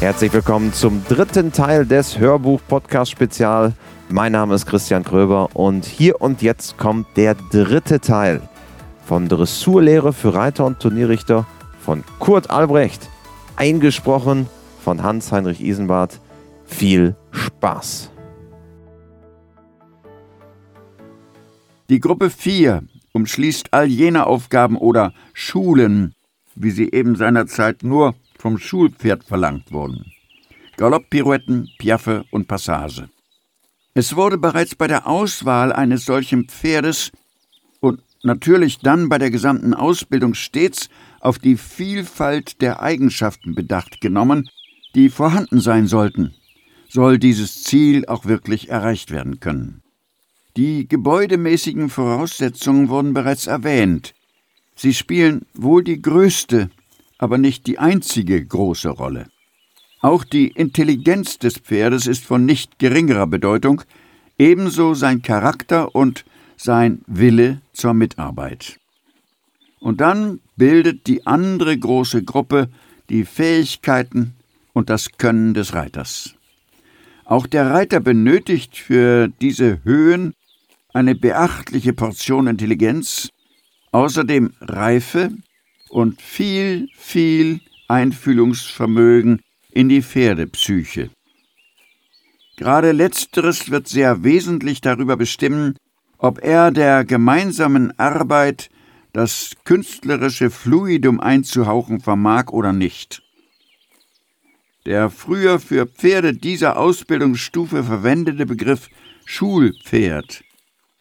Herzlich willkommen zum dritten Teil des Hörbuch-Podcast-Spezial. Mein Name ist Christian Kröber und hier und jetzt kommt der dritte Teil von Dressurlehre für Reiter und Turnierrichter von Kurt Albrecht, eingesprochen von Hans-Heinrich Isenbart. Viel Spaß! Die Gruppe 4 umschließt all jene Aufgaben oder Schulen, wie sie eben seinerzeit nur vom Schulpferd verlangt wurden. Galopppirouetten, Piaffe und Passage. Es wurde bereits bei der Auswahl eines solchen Pferdes und natürlich dann bei der gesamten Ausbildung stets auf die Vielfalt der Eigenschaften bedacht genommen, die vorhanden sein sollten, soll dieses Ziel auch wirklich erreicht werden können. Die gebäudemäßigen Voraussetzungen wurden bereits erwähnt. Sie spielen wohl die größte, aber nicht die einzige große Rolle. Auch die Intelligenz des Pferdes ist von nicht geringerer Bedeutung, ebenso sein Charakter und sein Wille zur Mitarbeit. Und dann bildet die andere große Gruppe die Fähigkeiten und das Können des Reiters. Auch der Reiter benötigt für diese Höhen eine beachtliche Portion Intelligenz, außerdem Reife und viel, viel Einfühlungsvermögen in die Pferdepsyche. Gerade letzteres wird sehr wesentlich darüber bestimmen, ob er der gemeinsamen Arbeit das künstlerische Fluidum einzuhauchen vermag oder nicht. Der früher für Pferde dieser Ausbildungsstufe verwendete Begriff Schulpferd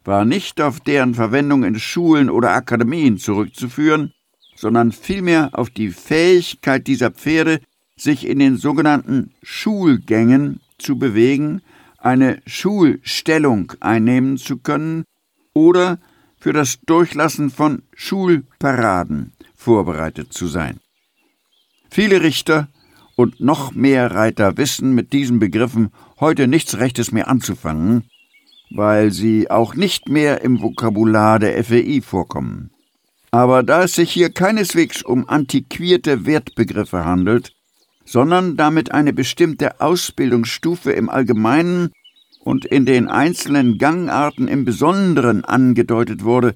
war nicht auf deren Verwendung in Schulen oder Akademien zurückzuführen, sondern vielmehr auf die Fähigkeit dieser Pferde, sich in den sogenannten Schulgängen zu bewegen, eine Schulstellung einnehmen zu können oder für das Durchlassen von Schulparaden vorbereitet zu sein. Viele Richter und noch mehr Reiter wissen mit diesen Begriffen heute nichts Rechtes mehr anzufangen, weil sie auch nicht mehr im Vokabular der FEI vorkommen. Aber da es sich hier keineswegs um antiquierte Wertbegriffe handelt, sondern damit eine bestimmte Ausbildungsstufe im Allgemeinen und in den einzelnen Gangarten im Besonderen angedeutet wurde,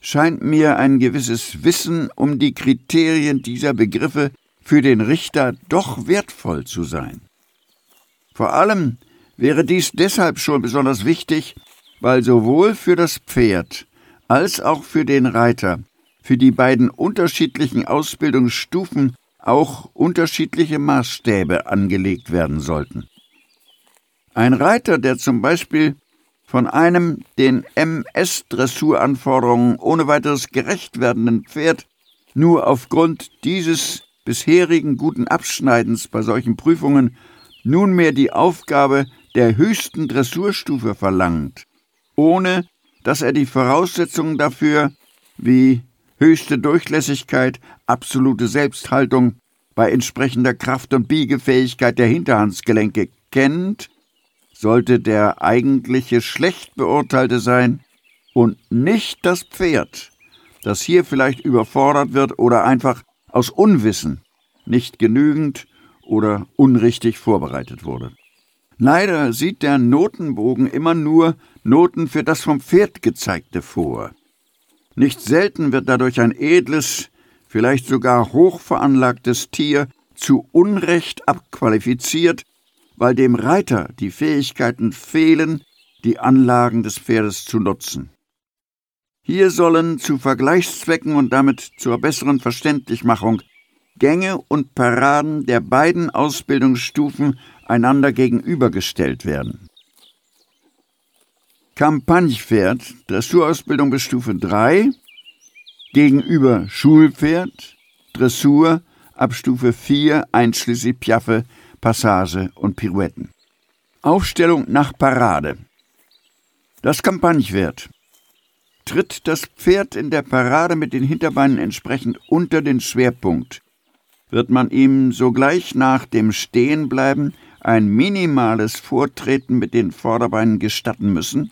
scheint mir ein gewisses Wissen um die Kriterien dieser Begriffe für den Richter doch wertvoll zu sein. Vor allem wäre dies deshalb schon besonders wichtig, weil sowohl für das Pferd als auch für den Reiter für die beiden unterschiedlichen Ausbildungsstufen auch unterschiedliche Maßstäbe angelegt werden sollten. Ein Reiter, der zum Beispiel von einem den MS-Dressuranforderungen ohne weiteres gerecht werdenden Pferd nur aufgrund dieses bisherigen guten Abschneidens bei solchen Prüfungen nunmehr die Aufgabe der höchsten Dressurstufe verlangt, ohne dass er die Voraussetzungen dafür wie höchste Durchlässigkeit, absolute Selbsthaltung bei entsprechender Kraft und Biegefähigkeit der Hinterhandsgelenke kennt, sollte der eigentliche schlecht beurteilte sein und nicht das Pferd, das hier vielleicht überfordert wird oder einfach aus Unwissen nicht genügend oder unrichtig vorbereitet wurde. Leider sieht der Notenbogen immer nur Noten für das vom Pferd gezeigte vor. Nicht selten wird dadurch ein edles, vielleicht sogar hochveranlagtes Tier zu Unrecht abqualifiziert, weil dem Reiter die Fähigkeiten fehlen, die Anlagen des Pferdes zu nutzen. Hier sollen zu Vergleichszwecken und damit zur besseren Verständlichmachung Gänge und Paraden der beiden Ausbildungsstufen einander gegenübergestellt werden. Kampagnepferd, Dressurausbildung bis Stufe 3, gegenüber Schulpferd, Dressur ab Stufe 4 einschließlich Piaffe, Passage und Pirouetten. Aufstellung nach Parade. Das Kampagnepferd. Tritt das Pferd in der Parade mit den Hinterbeinen entsprechend unter den Schwerpunkt, wird man ihm sogleich nach dem Stehenbleiben ein minimales Vortreten mit den Vorderbeinen gestatten müssen,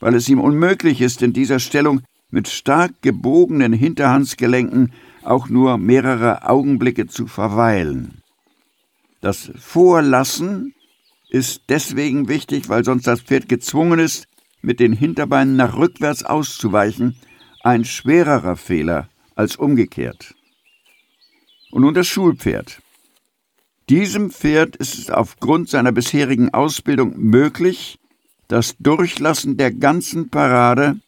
weil es ihm unmöglich ist, in dieser Stellung mit stark gebogenen Hinterhandsgelenken auch nur mehrere Augenblicke zu verweilen. Das Vorlassen ist deswegen wichtig, weil sonst das Pferd gezwungen ist, mit den Hinterbeinen nach rückwärts auszuweichen, ein schwererer Fehler als umgekehrt. Und nun das Schulpferd. Diesem Pferd ist es aufgrund seiner bisherigen Ausbildung möglich, das Durchlassen der ganzen Parade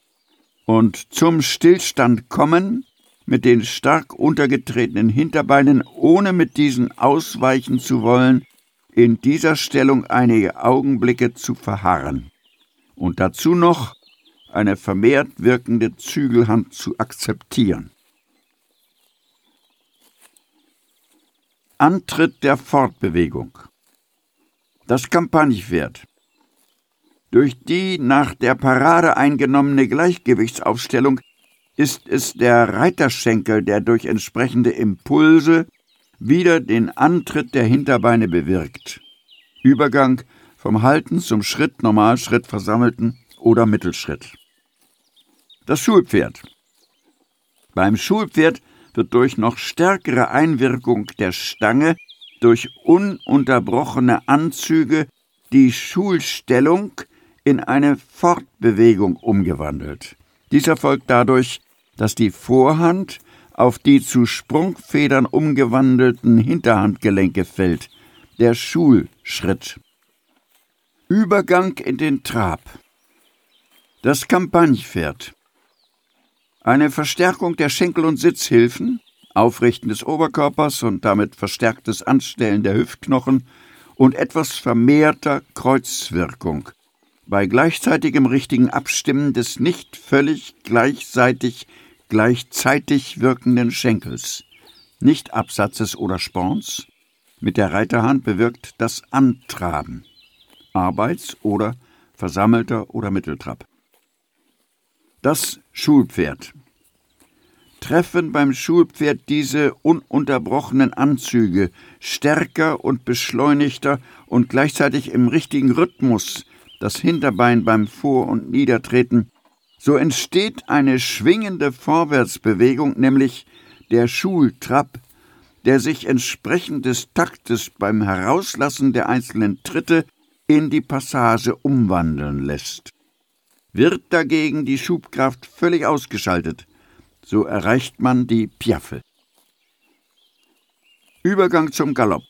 und zum Stillstand kommen mit den stark untergetretenen Hinterbeinen, ohne mit diesen ausweichen zu wollen, in dieser Stellung einige Augenblicke zu verharren und dazu noch eine vermehrt wirkende Zügelhand zu akzeptieren. Antritt der Fortbewegung. Das Kampagnenpferd. Durch die nach der Parade eingenommene Gleichgewichtsaufstellung ist es der Reiterschenkel, der durch entsprechende Impulse wieder den Antritt der Hinterbeine bewirkt. Übergang vom Halten zum Schritt, Normalschritt, Versammelten oder Mittelschritt. Das Schulpferd. Beim Schulpferd wird durch noch stärkere Einwirkung der Stange durch ununterbrochene Anzüge die Schulstellung in eine Fortbewegung umgewandelt. Dies erfolgt dadurch, dass die Vorhand auf die zu Sprungfedern umgewandelten Hinterhandgelenke fällt, der Schulschritt. Übergang in den Trab. Das Kampagnenpferd. Eine Verstärkung der Schenkel- und Sitzhilfen, Aufrichten des Oberkörpers und damit verstärktes Anstellen der Hüftknochen und etwas vermehrter Kreuzwirkung bei gleichzeitigem richtigen Abstimmen des nicht völlig gleichzeitig gleichzeitig wirkenden Schenkels, nicht Absatzes oder Sporns, mit der Reiterhand bewirkt das Antraben, Arbeits- oder versammelter oder Mitteltrab. Das Schulpferd. Treffen beim Schulpferd diese ununterbrochenen Anzüge stärker und beschleunigter und gleichzeitig im richtigen Rhythmus das Hinterbein beim Vor- und Niedertreten so entsteht eine schwingende Vorwärtsbewegung, nämlich der Schultrab, der sich entsprechend des Taktes beim Herauslassen der einzelnen Tritte in die Passage umwandeln lässt. Wird dagegen die Schubkraft völlig ausgeschaltet, so erreicht man die Piaffe. Übergang zum Galopp.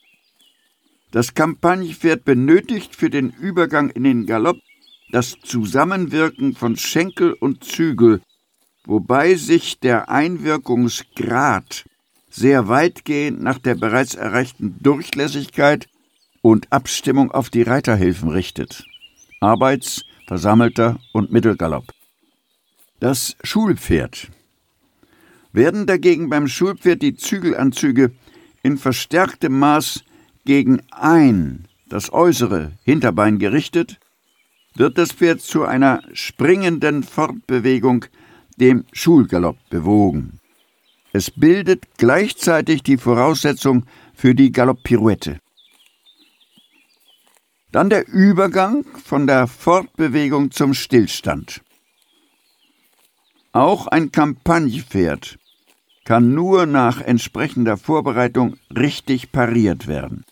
Das Kampagnenpferd benötigt für den Übergang in den Galopp das Zusammenwirken von Schenkel und Zügel, wobei sich der Einwirkungsgrad sehr weitgehend nach der bereits erreichten Durchlässigkeit und Abstimmung auf die Reiterhilfen richtet. Arbeits-, Versammelter und Mittelgalopp. Das Schulpferd. Werden dagegen beim Schulpferd die Zügelanzüge in verstärktem Maß gegen ein, das äußere Hinterbein gerichtet, wird das Pferd zu einer springenden Fortbewegung, dem Schulgalopp, bewogen. Es bildet gleichzeitig die Voraussetzung für die Galopppirouette. Dann der Übergang von der Fortbewegung zum Stillstand. Auch ein Kampagnepferd kann nur nach entsprechender Vorbereitung richtig pariert werden.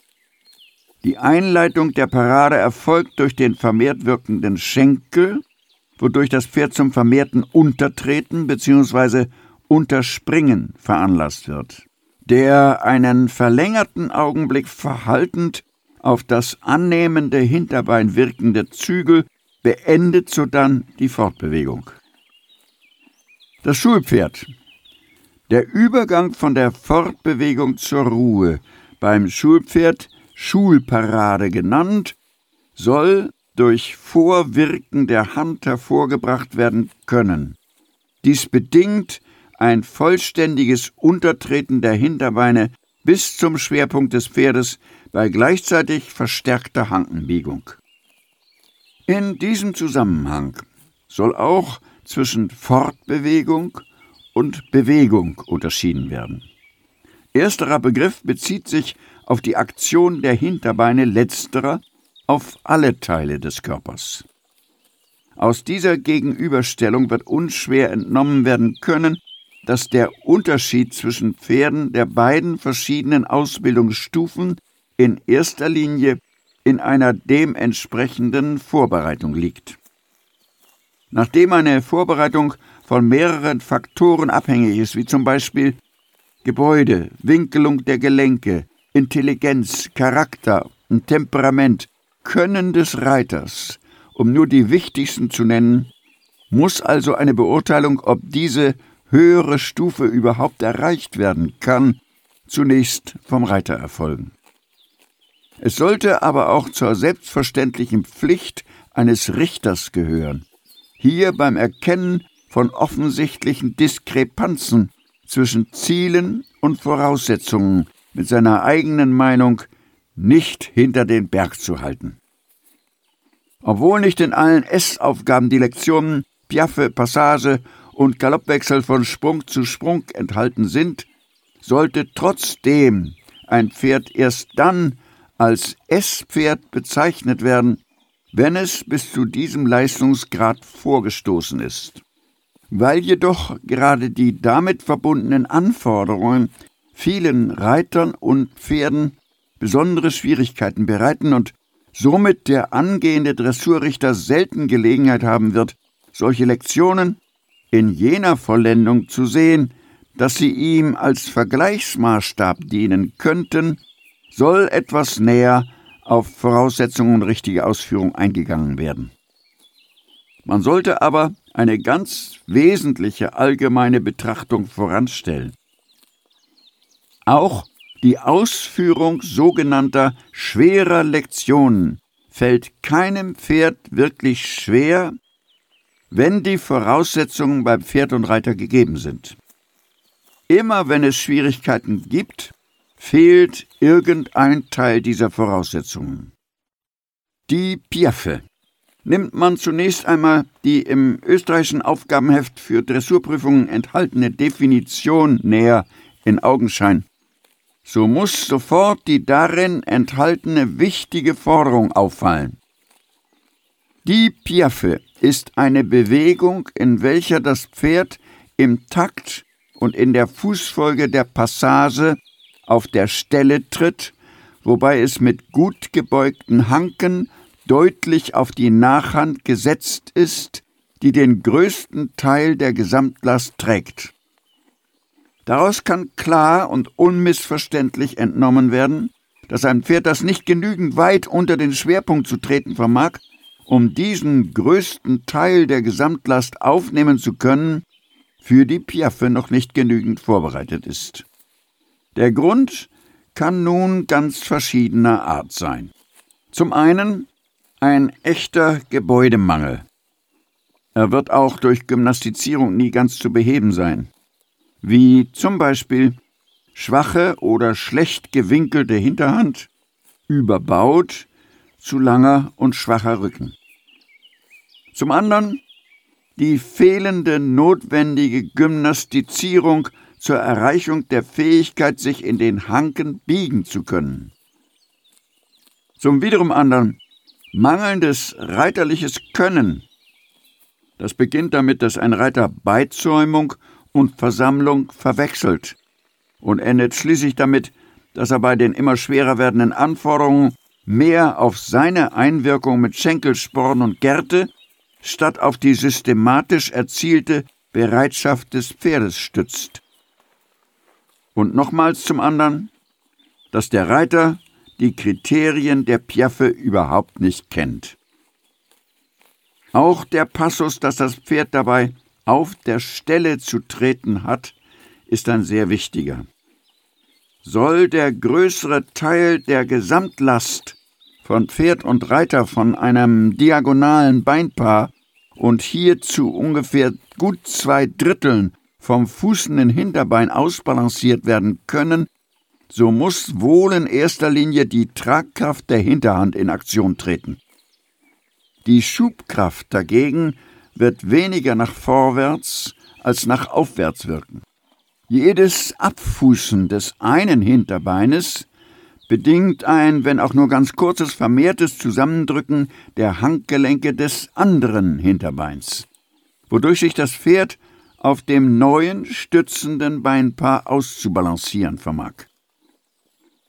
Die Einleitung der Parade erfolgt durch den vermehrt wirkenden Schenkel, wodurch das Pferd zum vermehrten Untertreten bzw. Unterspringen veranlasst wird, der einen verlängerten Augenblick verhaltend auf das annehmende Hinterbein wirkende Zügel beendet sodann die Fortbewegung. Das Schulpferd. Der Übergang von der Fortbewegung zur Ruhe beim Schulpferd Schulparade genannt, soll durch Vorwirken der Hand hervorgebracht werden können. Dies bedingt ein vollständiges Untertreten der Hinterbeine bis zum Schwerpunkt des Pferdes bei gleichzeitig verstärkter Hankenbiegung. In diesem Zusammenhang soll auch zwischen Fortbewegung und Bewegung unterschieden werden. Ersterer Begriff bezieht sich auf die Aktion der Hinterbeine letzterer auf alle Teile des Körpers. Aus dieser Gegenüberstellung wird unschwer entnommen werden können, dass der Unterschied zwischen Pferden der beiden verschiedenen Ausbildungsstufen in erster Linie in einer dementsprechenden Vorbereitung liegt. Nachdem eine Vorbereitung von mehreren Faktoren abhängig ist, wie zum Beispiel Gebäude, Winkelung der Gelenke, Intelligenz, Charakter und Temperament, Können des Reiters, um nur die wichtigsten zu nennen, muss also eine Beurteilung, ob diese höhere Stufe überhaupt erreicht werden kann, zunächst vom Reiter erfolgen. Es sollte aber auch zur selbstverständlichen Pflicht eines Richters gehören, hier beim Erkennen von offensichtlichen Diskrepanzen zwischen Zielen und Voraussetzungen mit seiner eigenen Meinung nicht hinter den Berg zu halten. Obwohl nicht in allen S-Aufgaben die Lektionen Piaffe, Passage und Galoppwechsel von Sprung zu Sprung enthalten sind, sollte trotzdem ein Pferd erst dann als S-Pferd bezeichnet werden, wenn es bis zu diesem Leistungsgrad vorgestoßen ist. Weil jedoch gerade die damit verbundenen Anforderungen vielen Reitern und Pferden besondere Schwierigkeiten bereiten und somit der angehende Dressurrichter selten Gelegenheit haben wird, solche Lektionen in jener Vollendung zu sehen, dass sie ihm als Vergleichsmaßstab dienen könnten, soll etwas näher auf Voraussetzungen und richtige Ausführung eingegangen werden. Man sollte aber eine ganz wesentliche allgemeine Betrachtung voranstellen. Auch die Ausführung sogenannter schwerer Lektionen fällt keinem Pferd wirklich schwer, wenn die Voraussetzungen beim Pferd und Reiter gegeben sind. Immer wenn es Schwierigkeiten gibt, fehlt irgendein Teil dieser Voraussetzungen. Die Piaffe. Nimmt man zunächst einmal die im österreichischen Aufgabenheft für Dressurprüfungen enthaltene Definition näher in Augenschein, so muss sofort die darin enthaltene wichtige Forderung auffallen. Die Piaffe ist eine Bewegung, in welcher das Pferd im Takt und in der Fußfolge der Passage auf der Stelle tritt, wobei es mit gut gebeugten Hanken deutlich auf die Nachhand gesetzt ist, die den größten Teil der Gesamtlast trägt. Daraus kann klar und unmissverständlich entnommen werden, dass ein Pferd, das nicht genügend weit unter den Schwerpunkt zu treten vermag, um diesen größten Teil der Gesamtlast aufnehmen zu können, für die Piaffe noch nicht genügend vorbereitet ist. Der Grund kann nun ganz verschiedener Art sein. Zum einen ein echter Gebäudemangel. Er wird auch durch Gymnastizierung nie ganz zu beheben sein, wie zum Beispiel schwache oder schlecht gewinkelte Hinterhand, überbaut, zu langer und schwacher Rücken. Zum anderen die fehlende notwendige Gymnastizierung zur Erreichung der Fähigkeit, sich in den Hanken biegen zu können. Zum wiederum anderen mangelndes reiterliches Können. Das beginnt damit, dass ein Reiter Beizäumung und Versammlung verwechselt und endet schließlich damit, dass er bei den immer schwerer werdenden Anforderungen mehr auf seine Einwirkung mit Schenkelsporn und Gerte statt auf die systematisch erzielte Bereitschaft des Pferdes stützt. Und nochmals zum anderen, dass der Reiter die Kriterien der Piaffe überhaupt nicht kennt. Auch der Passus, dass das Pferd dabei auf der Stelle zu treten hat, ist ein sehr wichtiger. Soll der größere Teil der Gesamtlast von Pferd und Reiter von einem diagonalen Beinpaar und hier zu ungefähr gut zwei Dritteln vom fußenden Hinterbein ausbalanciert werden können, so muss wohl in erster Linie die Tragkraft der Hinterhand in Aktion treten. Die Schubkraft dagegen wird weniger nach vorwärts als nach aufwärts wirken. Jedes Abfußen des einen Hinterbeines bedingt ein, wenn auch nur ganz kurzes, vermehrtes Zusammendrücken der Handgelenke des anderen Hinterbeins, wodurch sich das Pferd auf dem neuen stützenden Beinpaar auszubalancieren vermag.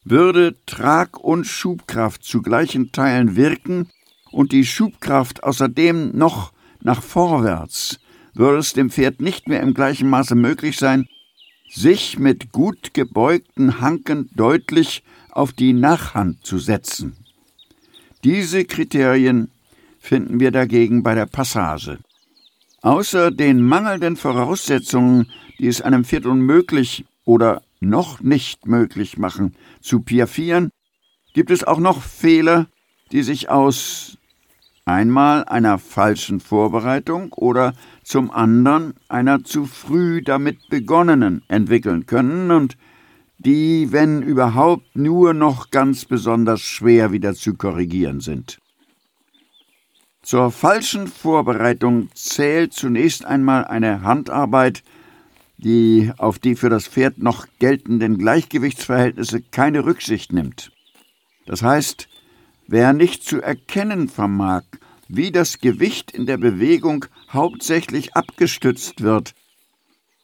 würde Trag- und Schubkraft zu gleichen Teilen wirken und die Schubkraft außerdem noch nach vorwärts, würde es dem Pferd nicht mehr im gleichen Maße möglich sein, sich mit gut gebeugten Hanken deutlich auf die Nachhand zu setzen. Diese Kriterien finden wir dagegen bei der Passage. Außer den mangelnden Voraussetzungen, die es einem Pferd unmöglich oder noch nicht möglich machen, zu piaffieren, gibt es auch noch Fehler, die sich aus einmal einer falschen Vorbereitung oder zum anderen einer zu früh damit begonnenen entwickeln können und die, wenn überhaupt, nur noch ganz besonders schwer wieder zu korrigieren sind. Zur falschen Vorbereitung zählt zunächst einmal eine Handarbeit, die auf die für das Pferd noch geltenden Gleichgewichtsverhältnisse keine Rücksicht nimmt. Das heißt, wer nicht zu erkennen vermag, wie das Gewicht in der Bewegung hauptsächlich abgestützt wird,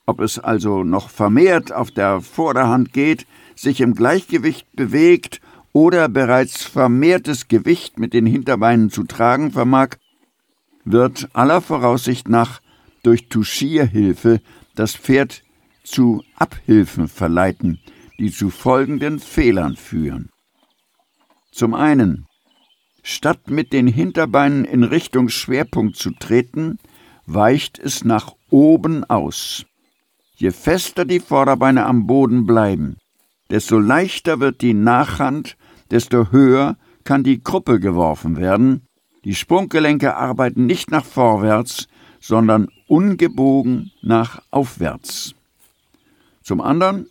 ob es also noch vermehrt auf der Vorderhand geht, sich im Gleichgewicht bewegt oder bereits vermehrtes Gewicht mit den Hinterbeinen zu tragen vermag, wird aller Voraussicht nach durch Touchierhilfe das Pferd zu Abhilfen verleiten, die zu folgenden Fehlern führen. Zum einen, statt mit den Hinterbeinen in Richtung Schwerpunkt zu treten, weicht es nach oben aus. Je fester die Vorderbeine am Boden bleiben, desto leichter wird die Nachhand, desto höher kann die Gruppe geworfen werden, die Sprunggelenke arbeiten nicht nach vorwärts, sondern ungebogen nach aufwärts. Zum anderen,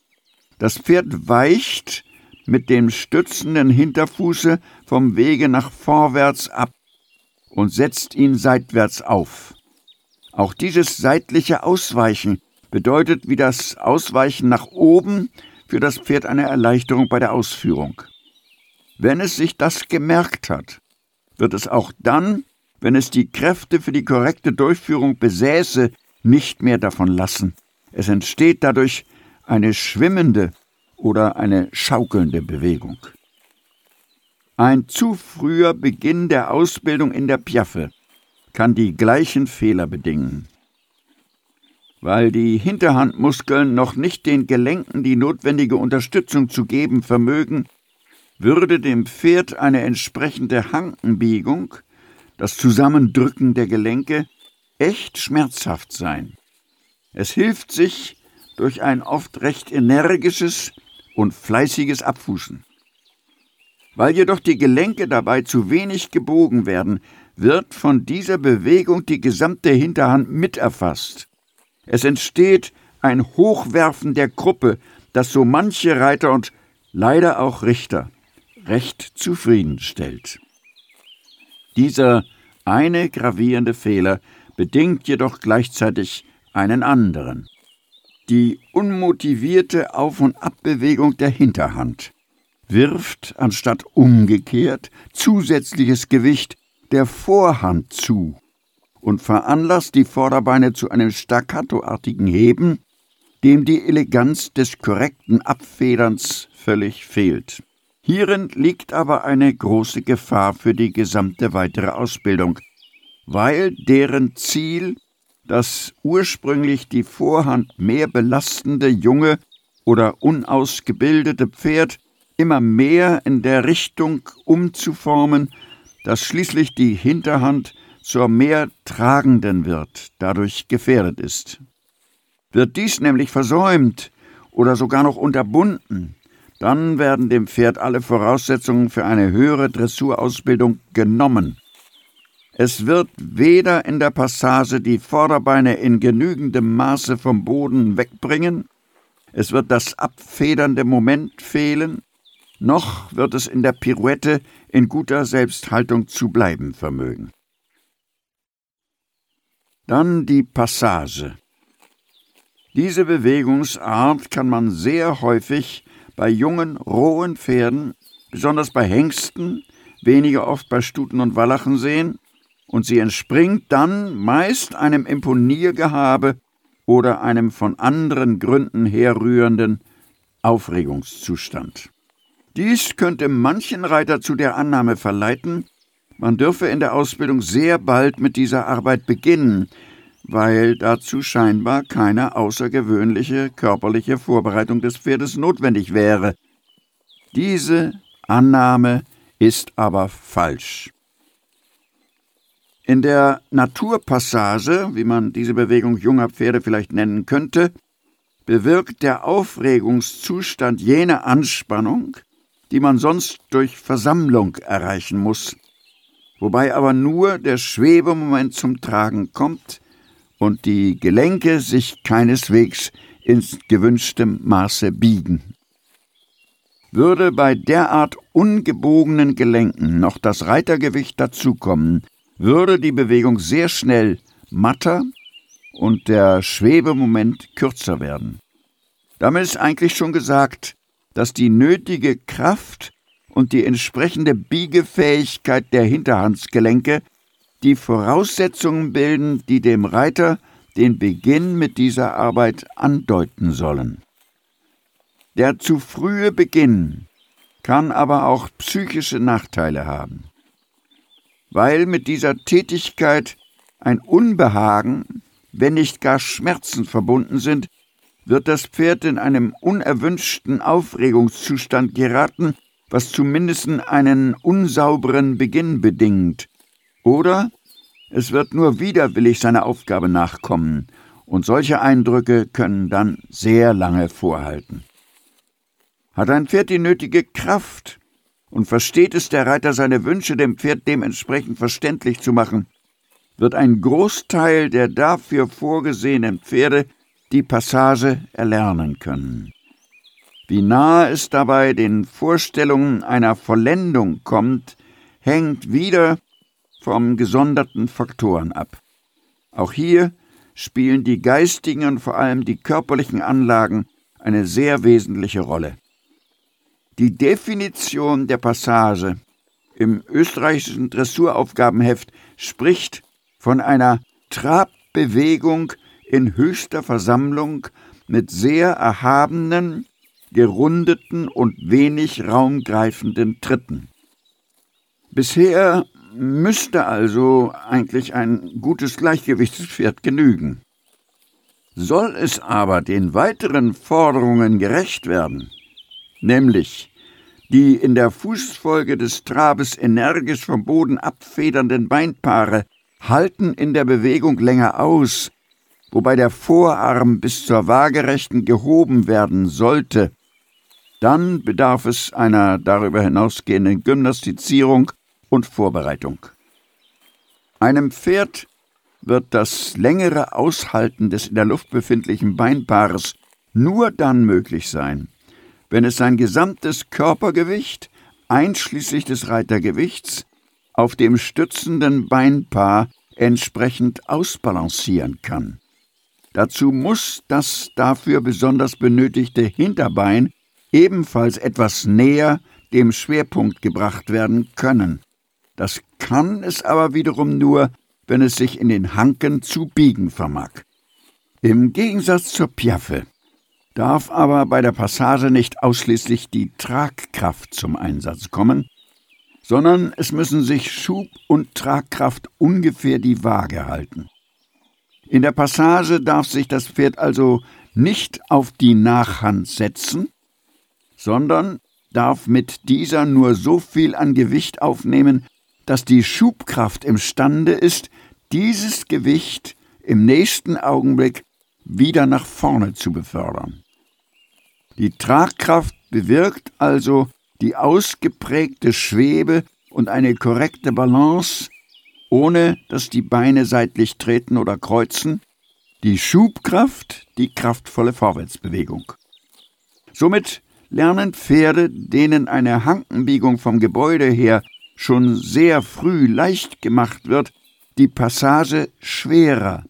das Pferd weicht mit dem stützenden Hinterfuße vom Wege nach vorwärts ab und setzt ihn seitwärts auf. Auch dieses seitliche Ausweichen bedeutet wie das Ausweichen nach oben für das Pferd eine Erleichterung bei der Ausführung. Wenn es sich das gemerkt hat, wird es auch dann wenn es die Kräfte für die korrekte Durchführung besäße, nicht mehr davon lassen. Es entsteht dadurch eine schwimmende oder eine schaukelnde Bewegung. Ein zu früher Beginn der Ausbildung in der Piaffe kann die gleichen Fehler bedingen. Weil die Hinterhandmuskeln noch nicht den Gelenken die notwendige Unterstützung zu geben vermögen, würde dem Pferd eine entsprechende Hankenbiegung das Zusammendrücken der Gelenke echt schmerzhaft sein. Es hilft sich durch ein oft recht energisches und fleißiges Abfußen. Weil jedoch die Gelenke dabei zu wenig gebogen werden, wird von dieser Bewegung die gesamte Hinterhand miterfasst. Es entsteht ein Hochwerfen der Gruppe, das so manche Reiter und leider auch Richter recht zufriedenstellt. Dieser eine gravierende Fehler bedingt jedoch gleichzeitig einen anderen. Die unmotivierte Auf- und Abbewegung der Hinterhand wirft anstatt umgekehrt zusätzliches Gewicht der Vorhand zu und veranlasst die Vorderbeine zu einem staccatoartigen Heben, dem die Eleganz des korrekten Abfederns völlig fehlt. Hierin liegt aber eine große Gefahr für die gesamte weitere Ausbildung, weil deren Ziel das ursprünglich die Vorhand mehr belastende junge oder unausgebildete Pferd immer mehr in der Richtung umzuformen, dass schließlich die Hinterhand zur mehr tragenden wird, dadurch gefährdet ist. Wird dies nämlich versäumt oder sogar noch unterbunden, dann werden dem Pferd alle Voraussetzungen für eine höhere Dressurausbildung genommen. Es wird weder in der Passage die Vorderbeine in genügendem Maße vom Boden wegbringen, es wird das abfedernde Moment fehlen, noch wird es in der Pirouette in guter Selbsthaltung zu bleiben vermögen. Dann die Passage. Diese Bewegungsart kann man sehr häufig bei jungen, rohen Pferden, besonders bei Hengsten, weniger oft bei Stuten und Wallachen sehen, und sie entspringt dann meist einem Imponiergehabe oder einem von anderen Gründen herrührenden Aufregungszustand. Dies könnte manchen Reiter zu der Annahme verleiten, man dürfe in der Ausbildung sehr bald mit dieser Arbeit beginnen, weil dazu scheinbar keine außergewöhnliche körperliche Vorbereitung des Pferdes notwendig wäre. Diese Annahme ist aber falsch. In der Naturpassage, wie man diese Bewegung junger Pferde vielleicht nennen könnte, bewirkt der Aufregungszustand jene Anspannung, die man sonst durch Versammlung erreichen muss, wobei aber nur der Schwebemoment zum Tragen kommt und die Gelenke sich keineswegs ins gewünschte Maße biegen. Würde bei derart ungebogenen Gelenken noch das Reitergewicht dazukommen, würde die Bewegung sehr schnell matter und der Schwebemoment kürzer werden. Damit ist eigentlich schon gesagt, dass die nötige Kraft und die entsprechende Biegefähigkeit der Hinterhandsgelenke die Voraussetzungen bilden, die dem Reiter den Beginn mit dieser Arbeit andeuten sollen. Der zu frühe Beginn kann aber auch psychische Nachteile haben weil mit dieser Tätigkeit ein Unbehagen, wenn nicht gar Schmerzen verbunden sind, wird das Pferd in einem unerwünschten Aufregungszustand geraten, was zumindest einen unsauberen Beginn bedingt. Oder es wird nur widerwillig seiner Aufgabe nachkommen, und solche Eindrücke können dann sehr lange vorhalten. Hat ein Pferd die nötige Kraft, und versteht es der Reiter, seine Wünsche dem Pferd dementsprechend verständlich zu machen, wird ein Großteil der dafür vorgesehenen Pferde die Passage erlernen können. Wie nahe es dabei den Vorstellungen einer Vollendung kommt, hängt wieder vom gesonderten Faktoren ab. Auch hier spielen die geistigen und vor allem die körperlichen Anlagen eine sehr wesentliche Rolle. Die Definition der Passage im österreichischen Dressuraufgabenheft spricht von einer Trabbewegung in höchster Versammlung mit sehr erhabenen, gerundeten und wenig raumgreifenden Tritten. Bisher müsste also eigentlich ein gutes Gleichgewichtspferd genügen. Soll es aber den weiteren Forderungen gerecht werden, nämlich die in der Fußfolge des Trabes energisch vom Boden abfedernden Beinpaare halten in der Bewegung länger aus, wobei der Vorarm bis zur waagerechten gehoben werden sollte, dann bedarf es einer darüber hinausgehenden Gymnastizierung und Vorbereitung. Einem Pferd wird das längere Aushalten des in der Luft befindlichen Beinpaares nur dann möglich sein, wenn es sein gesamtes Körpergewicht, einschließlich des Reitergewichts, auf dem stützenden Beinpaar entsprechend ausbalancieren kann. Dazu muss das dafür besonders benötigte Hinterbein ebenfalls etwas näher dem Schwerpunkt gebracht werden können. Das kann es aber wiederum nur, wenn es sich in den Hanken zu biegen vermag. Im Gegensatz zur Piaffe darf aber bei der Passage nicht ausschließlich die Tragkraft zum Einsatz kommen, sondern es müssen sich Schub und Tragkraft ungefähr die Waage halten. In der Passage darf sich das Pferd also nicht auf die Nachhand setzen, sondern darf mit dieser nur so viel an Gewicht aufnehmen, dass die Schubkraft imstande ist, dieses Gewicht im nächsten Augenblick wieder nach vorne zu befördern. Die Tragkraft bewirkt also die ausgeprägte Schwebe und eine korrekte Balance, ohne dass die Beine seitlich treten oder kreuzen, die Schubkraft, die kraftvolle Vorwärtsbewegung. Somit lernen Pferde, denen eine Hankenbiegung vom Gebäude her schon sehr früh leicht gemacht wird, die Passage schwerer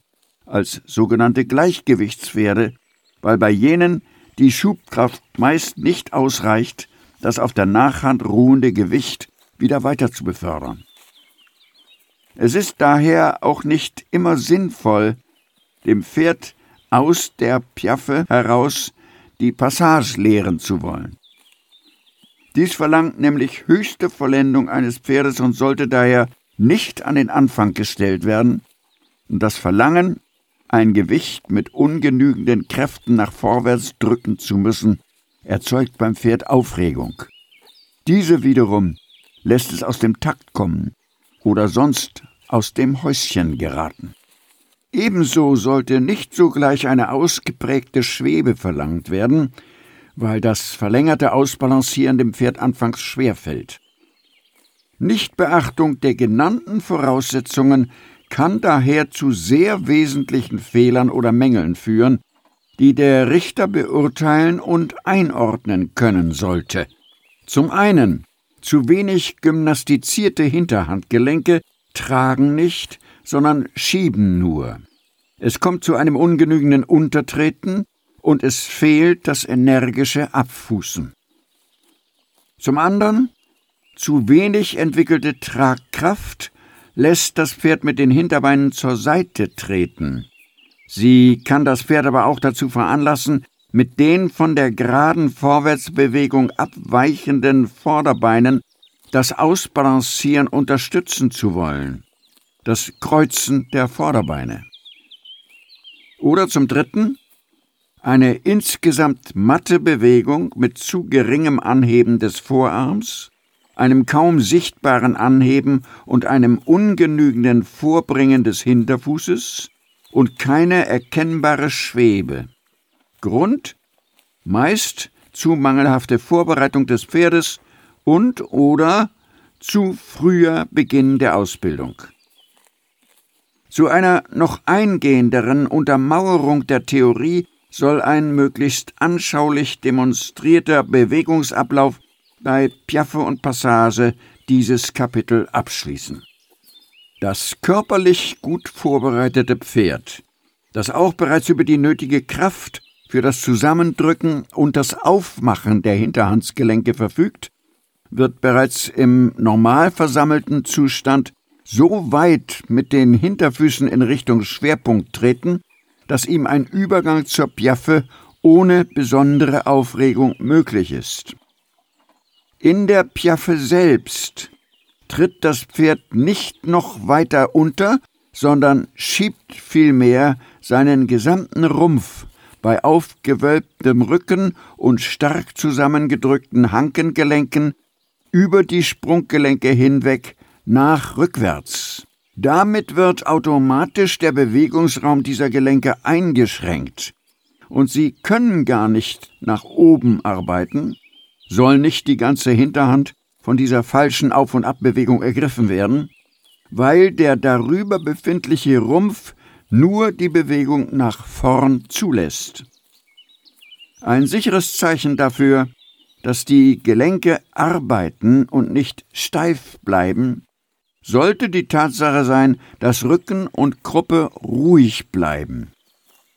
als sogenannte Gleichgewichtspferde, weil bei jenen die Schubkraft meist nicht ausreicht, das auf der Nachhand ruhende Gewicht wieder weiter zu befördern. Es ist daher auch nicht immer sinnvoll, dem Pferd aus der Piaffe heraus die Passage lehren zu wollen. Dies verlangt nämlich höchste Vollendung eines Pferdes und sollte daher nicht an den Anfang gestellt werden. Und das Verlangen, ein Gewicht mit ungenügenden Kräften nach vorwärts drücken zu müssen, erzeugt beim Pferd Aufregung. Diese wiederum lässt es aus dem Takt kommen oder sonst aus dem Häuschen geraten. Ebenso sollte nicht sogleich eine ausgeprägte Schwebe verlangt werden, weil das verlängerte Ausbalancieren dem Pferd anfangs schwerfällt. Nichtbeachtung der genannten Voraussetzungen kann daher zu sehr wesentlichen Fehlern oder Mängeln führen, die der Richter beurteilen und einordnen können sollte. Zum einen zu wenig gymnastizierte Hinterhandgelenke tragen nicht, sondern schieben nur. Es kommt zu einem ungenügenden Untertreten und es fehlt das energische Abfußen. Zum anderen, zu wenig entwickelte Tragkraft lässt das Pferd mit den Hinterbeinen zur Seite treten. Sie kann das Pferd aber auch dazu veranlassen, mit den von der geraden Vorwärtsbewegung abweichenden Vorderbeinen das Ausbalancieren unterstützen zu wollen, das Kreuzen der Vorderbeine. Oder zum Dritten eine insgesamt matte Bewegung mit zu geringem Anheben des Vorarms, einem kaum sichtbaren Anheben und einem ungenügenden Vorbringen des Hinterfußes und keine erkennbare Schwebe. Grund meist zu mangelhafte Vorbereitung des Pferdes und oder zu früher Beginn der Ausbildung. Zu einer noch eingehenderen Untermauerung der Theorie soll ein möglichst anschaulich demonstrierter Bewegungsablauf bei Piaffe und Passage dieses Kapitel abschließen. Das körperlich gut vorbereitete Pferd, das auch bereits über die nötige Kraft für das Zusammendrücken und das Aufmachen der Hinterhandsgelenke verfügt, wird bereits im normal versammelten Zustand so weit mit den Hinterfüßen in Richtung Schwerpunkt treten, dass ihm ein Übergang zur Piaffe ohne besondere Aufregung möglich ist. In der Piaffe selbst tritt das Pferd nicht noch weiter unter, sondern schiebt vielmehr seinen gesamten Rumpf bei aufgewölbtem Rücken und stark zusammengedrückten Hankengelenken über die Sprunggelenke hinweg nach rückwärts. Damit wird automatisch der Bewegungsraum dieser Gelenke eingeschränkt und sie können gar nicht nach oben arbeiten, soll nicht die ganze Hinterhand von dieser falschen Auf- und Abbewegung ergriffen werden, weil der darüber befindliche Rumpf nur die Bewegung nach vorn zulässt. Ein sicheres Zeichen dafür, dass die Gelenke arbeiten und nicht steif bleiben, sollte die Tatsache sein, dass Rücken und Kruppe ruhig bleiben.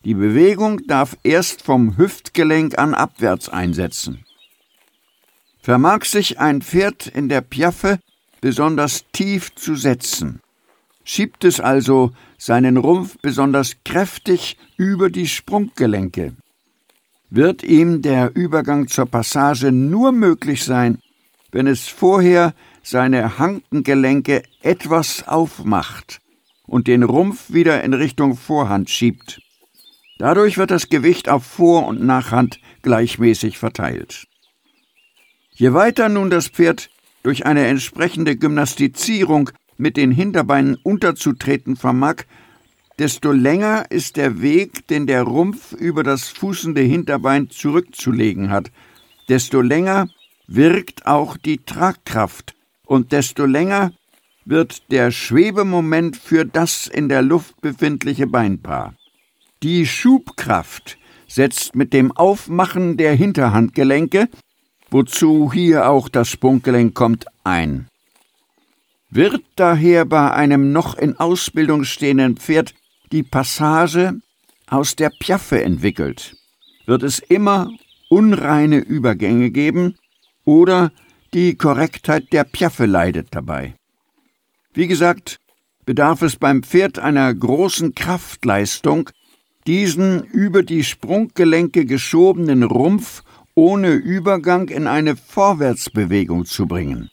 Die Bewegung darf erst vom Hüftgelenk an abwärts einsetzen. Vermag sich ein Pferd in der Piaffe besonders tief zu setzen, schiebt es also seinen Rumpf besonders kräftig über die Sprunggelenke, wird ihm der Übergang zur Passage nur möglich sein, wenn es vorher seine Hankengelenke etwas aufmacht und den Rumpf wieder in Richtung Vorhand schiebt. Dadurch wird das Gewicht auf Vor- und Nachhand gleichmäßig verteilt. Je weiter nun das Pferd durch eine entsprechende Gymnastizierung mit den Hinterbeinen unterzutreten vermag, desto länger ist der Weg, den der Rumpf über das fußende Hinterbein zurückzulegen hat, desto länger wirkt auch die Tragkraft und desto länger wird der Schwebemoment für das in der Luft befindliche Beinpaar. Die Schubkraft setzt mit dem Aufmachen der Hinterhandgelenke, wozu hier auch das Sprunggelenk kommt, ein. Wird daher bei einem noch in Ausbildung stehenden Pferd die Passage aus der Piaffe entwickelt, wird es immer unreine Übergänge geben oder die Korrektheit der Piaffe leidet dabei. Wie gesagt, bedarf es beim Pferd einer großen Kraftleistung, diesen über die Sprunggelenke geschobenen Rumpf ohne Übergang in eine Vorwärtsbewegung zu bringen.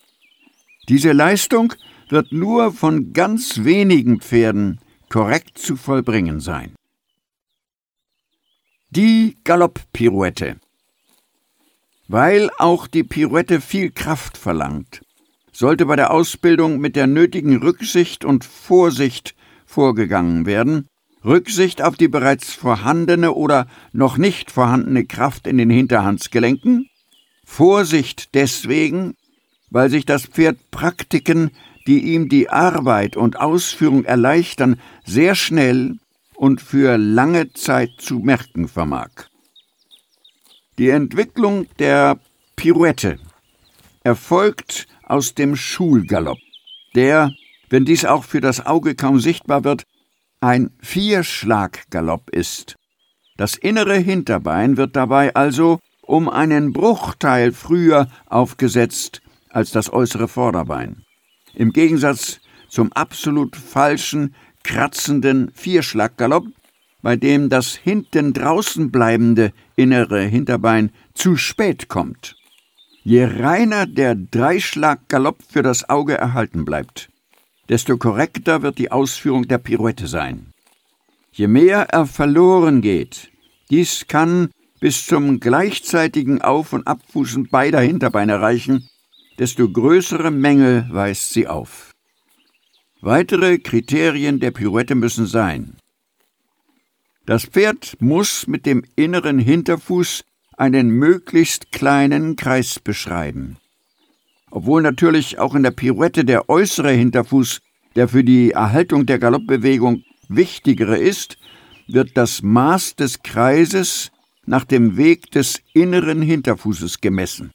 Diese Leistung wird nur von ganz wenigen Pferden korrekt zu vollbringen sein. Die Galopppirouette. Weil auch die Pirouette viel Kraft verlangt, sollte bei der Ausbildung mit der nötigen Rücksicht und Vorsicht vorgegangen werden, Rücksicht auf die bereits vorhandene oder noch nicht vorhandene Kraft in den Hinterhandsgelenken, Vorsicht deswegen, weil sich das Pferd Praktiken, die ihm die Arbeit und Ausführung erleichtern, sehr schnell und für lange Zeit zu merken vermag. Die Entwicklung der Pirouette erfolgt aus dem Schulgalopp, der, wenn dies auch für das Auge kaum sichtbar wird, ein Vierschlaggalopp ist. Das innere Hinterbein wird dabei also um einen Bruchteil früher aufgesetzt als das äußere Vorderbein. Im Gegensatz zum absolut falschen, kratzenden Vierschlaggalopp, bei dem das hinten draußen bleibende innere Hinterbein zu spät kommt. Je reiner der Dreischlaggalopp für das Auge erhalten bleibt, desto korrekter wird die Ausführung der Pirouette sein. Je mehr er verloren geht, dies kann bis zum gleichzeitigen Auf- und Abfußen beider Hinterbeine reichen, desto größere Mängel weist sie auf. Weitere Kriterien der Pirouette müssen sein. Das Pferd muss mit dem inneren Hinterfuß einen möglichst kleinen Kreis beschreiben. Obwohl natürlich auch in der Pirouette der äußere Hinterfuß, der für die Erhaltung der Galoppbewegung wichtigere ist, wird das Maß des Kreises nach dem Weg des inneren Hinterfußes gemessen.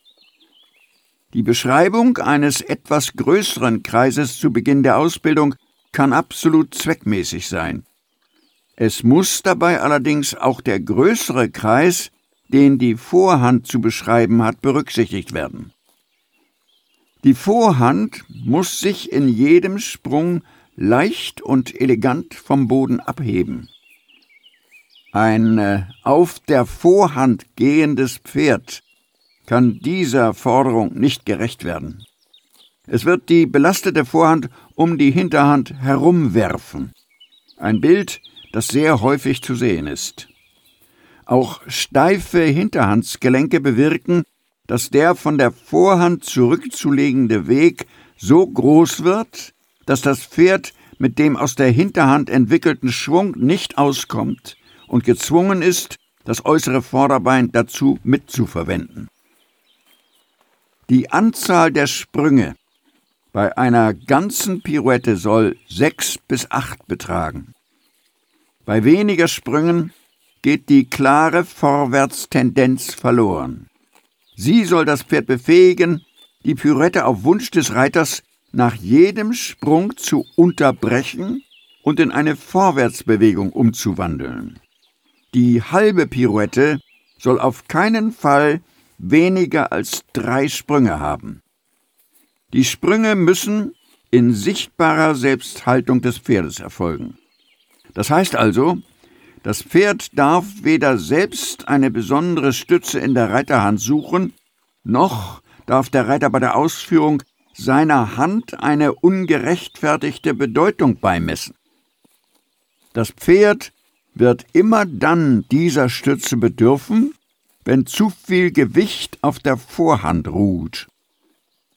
Die Beschreibung eines etwas größeren Kreises zu Beginn der Ausbildung kann absolut zweckmäßig sein. Es muss dabei allerdings auch der größere Kreis, den die Vorhand zu beschreiben hat, berücksichtigt werden. Die Vorhand muss sich in jedem Sprung leicht und elegant vom Boden abheben. Ein äh, auf der Vorhand gehendes Pferd kann dieser Forderung nicht gerecht werden. Es wird die belastete Vorhand um die Hinterhand herumwerfen. Ein Bild, das sehr häufig zu sehen ist. Auch steife Hinterhandsgelenke bewirken, dass der von der Vorhand zurückzulegende Weg so groß wird, dass das Pferd mit dem aus der Hinterhand entwickelten Schwung nicht auskommt und gezwungen ist, das äußere Vorderbein dazu mitzuverwenden. Die Anzahl der Sprünge bei einer ganzen Pirouette soll sechs bis acht betragen. Bei weniger Sprüngen geht die klare Vorwärtstendenz verloren. Sie soll das Pferd befähigen, die Pirouette auf Wunsch des Reiters nach jedem Sprung zu unterbrechen und in eine Vorwärtsbewegung umzuwandeln. Die halbe Pirouette soll auf keinen Fall weniger als drei Sprünge haben. Die Sprünge müssen in sichtbarer Selbsthaltung des Pferdes erfolgen. Das heißt also, das Pferd darf weder selbst eine besondere Stütze in der Reiterhand suchen, noch darf der Reiter bei der Ausführung seiner Hand eine ungerechtfertigte Bedeutung beimessen. Das Pferd wird immer dann dieser Stütze bedürfen, wenn zu viel Gewicht auf der Vorhand ruht.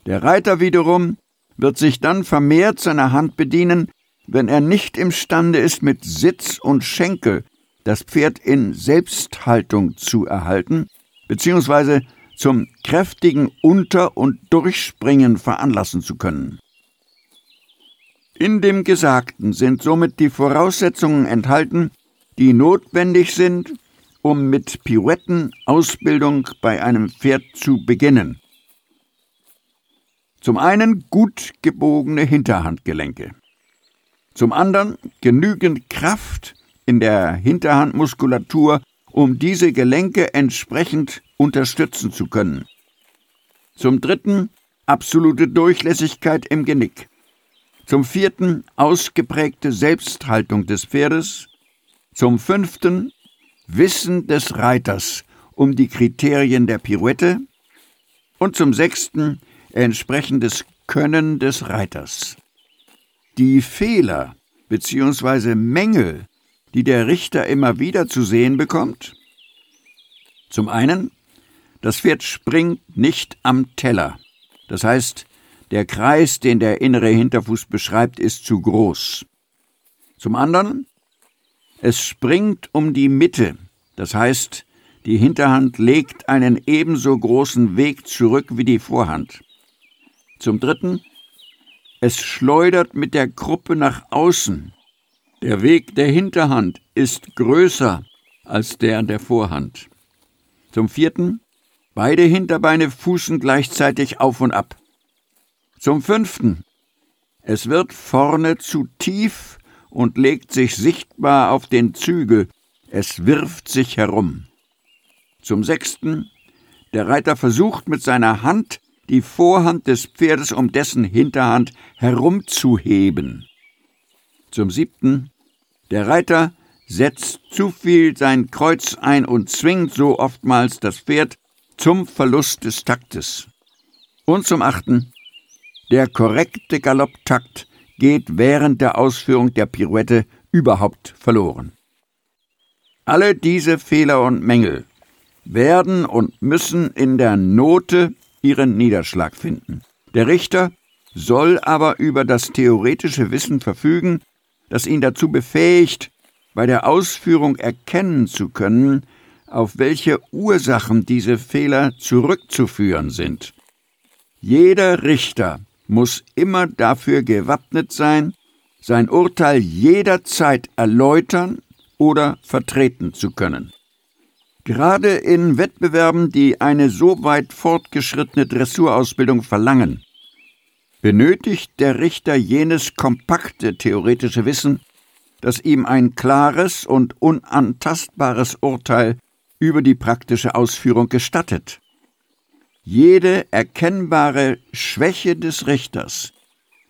Der Reiter wiederum wird sich dann vermehrt seiner Hand bedienen, wenn er nicht imstande ist, mit Sitz und Schenkel das Pferd in Selbsthaltung zu erhalten, beziehungsweise zum kräftigen Unter- und Durchspringen veranlassen zu können. In dem Gesagten sind somit die Voraussetzungen enthalten, die notwendig sind, um mit Pirouetten Ausbildung bei einem Pferd zu beginnen. Zum einen gut gebogene Hinterhandgelenke. Zum anderen genügend Kraft in der Hinterhandmuskulatur, um diese Gelenke entsprechend unterstützen zu können. Zum dritten absolute Durchlässigkeit im Genick. Zum vierten ausgeprägte Selbsthaltung des Pferdes. Zum fünften Wissen des Reiters um die Kriterien der Pirouette und zum sechsten entsprechendes Können des Reiters. Die Fehler bzw. Mängel, die der Richter immer wieder zu sehen bekommt? Zum einen, das Pferd springt nicht am Teller. Das heißt, der Kreis, den der innere Hinterfuß beschreibt, ist zu groß. Zum anderen, es springt um die Mitte. Das heißt, die Hinterhand legt einen ebenso großen Weg zurück wie die Vorhand. Zum dritten, es schleudert mit der Gruppe nach außen. Der Weg der Hinterhand ist größer als der der Vorhand. Zum vierten, beide Hinterbeine fußen gleichzeitig auf und ab. Zum fünften, es wird vorne zu tief und legt sich sichtbar auf den Zügel, es wirft sich herum. Zum sechsten, der Reiter versucht mit seiner Hand die Vorhand des Pferdes um dessen Hinterhand herumzuheben. Zum siebten, der Reiter setzt zu viel sein Kreuz ein und zwingt so oftmals das Pferd zum Verlust des Taktes. Und zum achten, der korrekte Galopptakt geht während der Ausführung der Pirouette überhaupt verloren. Alle diese Fehler und Mängel werden und müssen in der Note ihren Niederschlag finden. Der Richter soll aber über das theoretische Wissen verfügen, das ihn dazu befähigt, bei der Ausführung erkennen zu können, auf welche Ursachen diese Fehler zurückzuführen sind. Jeder Richter muss immer dafür gewappnet sein, sein Urteil jederzeit erläutern oder vertreten zu können. Gerade in Wettbewerben, die eine so weit fortgeschrittene Dressurausbildung verlangen, benötigt der Richter jenes kompakte theoretische Wissen, das ihm ein klares und unantastbares Urteil über die praktische Ausführung gestattet. Jede erkennbare Schwäche des Richters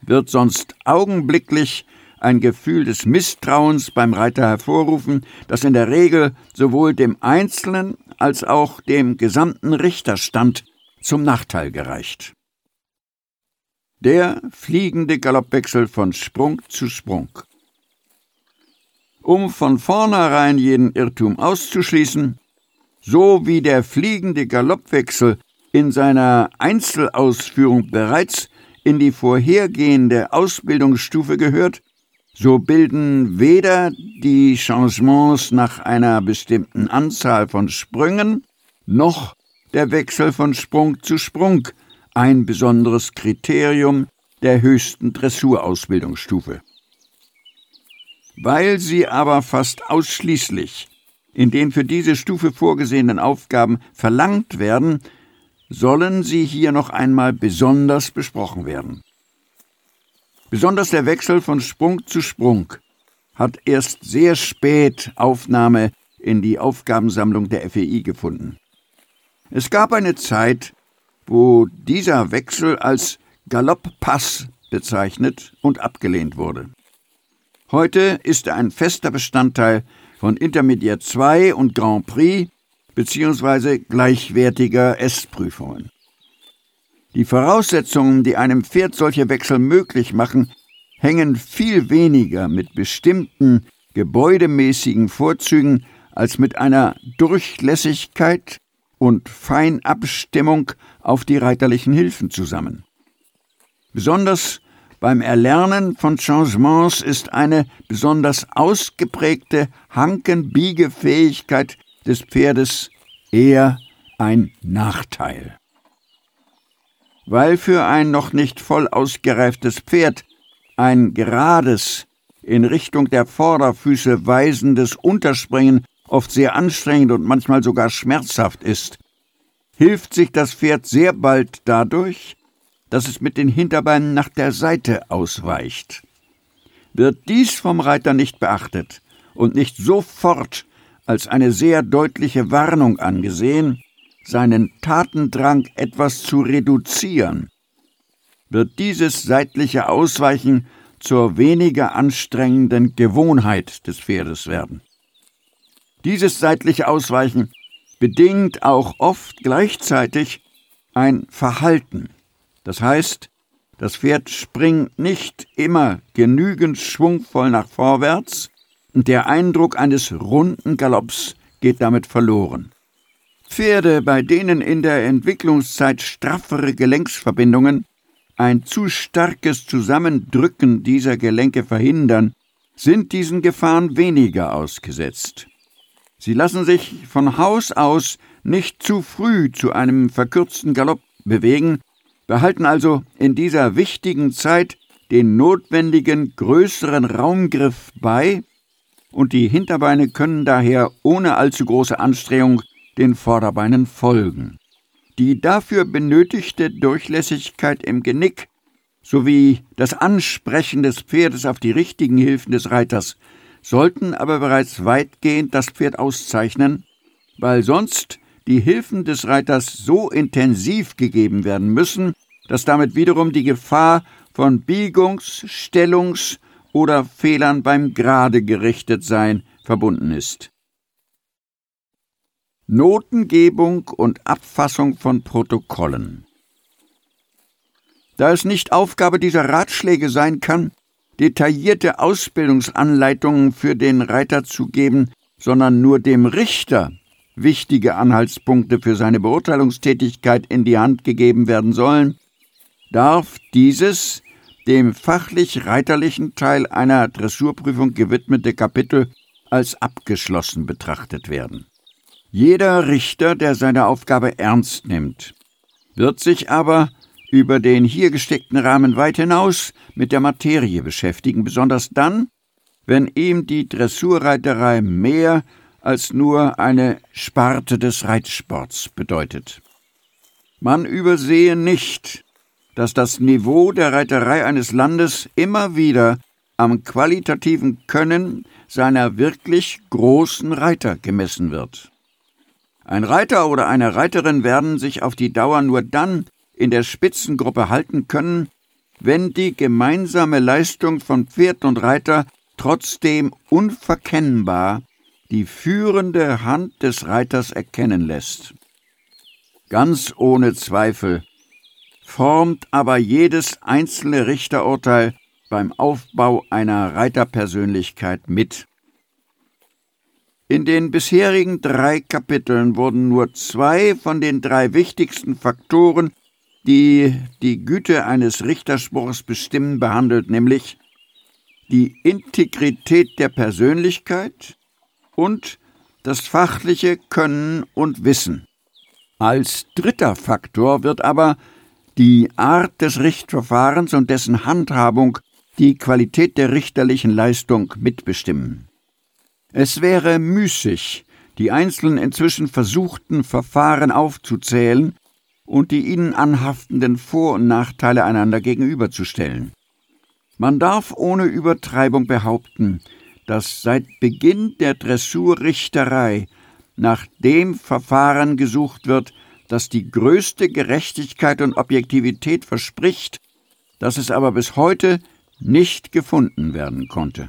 wird sonst augenblicklich ein Gefühl des Misstrauens beim Reiter hervorrufen, das in der Regel sowohl dem Einzelnen als auch dem gesamten Richterstand zum Nachteil gereicht. Der fliegende Galoppwechsel von Sprung zu Sprung. Um von vornherein jeden Irrtum auszuschließen, so wie der fliegende Galoppwechsel in seiner Einzelausführung bereits in die vorhergehende Ausbildungsstufe gehört, so bilden weder die Changements nach einer bestimmten Anzahl von Sprüngen noch der Wechsel von Sprung zu Sprung ein besonderes Kriterium der höchsten Dressurausbildungsstufe. Weil sie aber fast ausschließlich in den für diese Stufe vorgesehenen Aufgaben verlangt werden, sollen sie hier noch einmal besonders besprochen werden. Besonders der Wechsel von Sprung zu Sprung hat erst sehr spät Aufnahme in die Aufgabensammlung der FEI gefunden. Es gab eine Zeit, wo dieser Wechsel als Galopppass bezeichnet und abgelehnt wurde. Heute ist er ein fester Bestandteil von Intermediate 2 und Grand Prix bzw. gleichwertiger S-Prüfungen. Die Voraussetzungen, die einem Pferd solche Wechsel möglich machen, hängen viel weniger mit bestimmten gebäudemäßigen Vorzügen als mit einer Durchlässigkeit und Feinabstimmung auf die reiterlichen Hilfen zusammen. Besonders beim Erlernen von Changements ist eine besonders ausgeprägte Hankenbiegefähigkeit des Pferdes eher ein Nachteil weil für ein noch nicht voll ausgereiftes Pferd ein gerades, in Richtung der Vorderfüße weisendes Unterspringen oft sehr anstrengend und manchmal sogar schmerzhaft ist, hilft sich das Pferd sehr bald dadurch, dass es mit den Hinterbeinen nach der Seite ausweicht. Wird dies vom Reiter nicht beachtet und nicht sofort als eine sehr deutliche Warnung angesehen, seinen Tatendrang etwas zu reduzieren, wird dieses seitliche Ausweichen zur weniger anstrengenden Gewohnheit des Pferdes werden. Dieses seitliche Ausweichen bedingt auch oft gleichzeitig ein Verhalten. Das heißt, das Pferd springt nicht immer genügend schwungvoll nach vorwärts und der Eindruck eines runden Galopps geht damit verloren. Pferde, bei denen in der Entwicklungszeit straffere Gelenksverbindungen ein zu starkes Zusammendrücken dieser Gelenke verhindern, sind diesen Gefahren weniger ausgesetzt. Sie lassen sich von Haus aus nicht zu früh zu einem verkürzten Galopp bewegen, behalten also in dieser wichtigen Zeit den notwendigen größeren Raumgriff bei, und die Hinterbeine können daher ohne allzu große Anstrengung den Vorderbeinen folgen. Die dafür benötigte Durchlässigkeit im Genick sowie das Ansprechen des Pferdes auf die richtigen Hilfen des Reiters sollten aber bereits weitgehend das Pferd auszeichnen, weil sonst die Hilfen des Reiters so intensiv gegeben werden müssen, dass damit wiederum die Gefahr von Biegungs-, Stellungs- oder Fehlern beim gerade gerichtet sein verbunden ist. Notengebung und Abfassung von Protokollen. Da es nicht Aufgabe dieser Ratschläge sein kann, detaillierte Ausbildungsanleitungen für den Reiter zu geben, sondern nur dem Richter wichtige Anhaltspunkte für seine Beurteilungstätigkeit in die Hand gegeben werden sollen, darf dieses dem fachlich-reiterlichen Teil einer Dressurprüfung gewidmete Kapitel als abgeschlossen betrachtet werden. Jeder Richter, der seine Aufgabe ernst nimmt, wird sich aber über den hier gesteckten Rahmen weit hinaus mit der Materie beschäftigen, besonders dann, wenn ihm die Dressurreiterei mehr als nur eine Sparte des Reitsports bedeutet. Man übersehe nicht, dass das Niveau der Reiterei eines Landes immer wieder am qualitativen Können seiner wirklich großen Reiter gemessen wird. Ein Reiter oder eine Reiterin werden sich auf die Dauer nur dann in der Spitzengruppe halten können, wenn die gemeinsame Leistung von Pferd und Reiter trotzdem unverkennbar die führende Hand des Reiters erkennen lässt. Ganz ohne Zweifel formt aber jedes einzelne Richterurteil beim Aufbau einer Reiterpersönlichkeit mit. In den bisherigen drei Kapiteln wurden nur zwei von den drei wichtigsten Faktoren, die die Güte eines Richterspruchs bestimmen, behandelt, nämlich die Integrität der Persönlichkeit und das fachliche Können und Wissen. Als dritter Faktor wird aber die Art des Richtverfahrens und dessen Handhabung die Qualität der richterlichen Leistung mitbestimmen. Es wäre müßig, die einzelnen inzwischen versuchten Verfahren aufzuzählen und die ihnen anhaftenden Vor- und Nachteile einander gegenüberzustellen. Man darf ohne Übertreibung behaupten, dass seit Beginn der Dressurrichterei nach dem Verfahren gesucht wird, das die größte Gerechtigkeit und Objektivität verspricht, das es aber bis heute nicht gefunden werden konnte.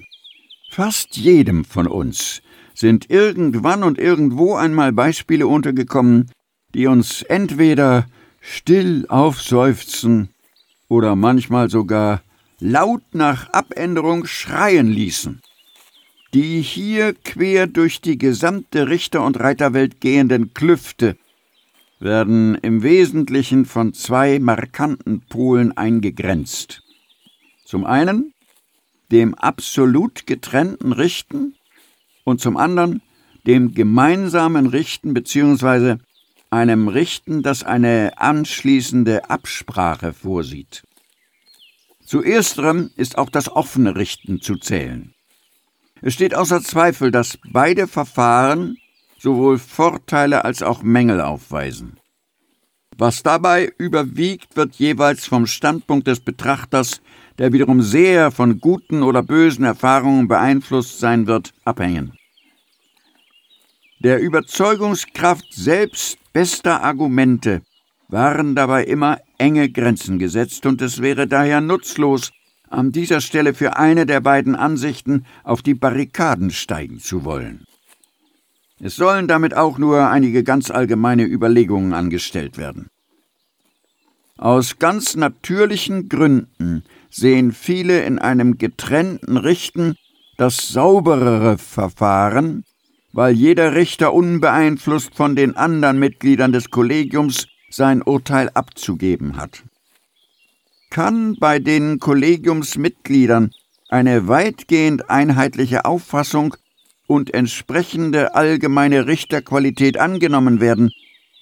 Fast jedem von uns sind irgendwann und irgendwo einmal Beispiele untergekommen, die uns entweder still aufseufzen oder manchmal sogar laut nach Abänderung schreien ließen. Die hier quer durch die gesamte Richter- und Reiterwelt gehenden Klüfte werden im Wesentlichen von zwei markanten Polen eingegrenzt. Zum einen dem absolut getrennten Richten und zum anderen dem gemeinsamen Richten bzw. einem Richten, das eine anschließende Absprache vorsieht. Zu ersterem ist auch das offene Richten zu zählen. Es steht außer Zweifel, dass beide Verfahren sowohl Vorteile als auch Mängel aufweisen. Was dabei überwiegt, wird jeweils vom Standpunkt des Betrachters, der wiederum sehr von guten oder bösen Erfahrungen beeinflusst sein wird, abhängen. Der Überzeugungskraft selbst bester Argumente waren dabei immer enge Grenzen gesetzt, und es wäre daher nutzlos, an dieser Stelle für eine der beiden Ansichten auf die Barrikaden steigen zu wollen. Es sollen damit auch nur einige ganz allgemeine Überlegungen angestellt werden. Aus ganz natürlichen Gründen sehen viele in einem getrennten Richten das sauberere Verfahren, weil jeder Richter unbeeinflusst von den anderen Mitgliedern des Kollegiums sein Urteil abzugeben hat. Kann bei den Kollegiumsmitgliedern eine weitgehend einheitliche Auffassung und entsprechende allgemeine Richterqualität angenommen werden,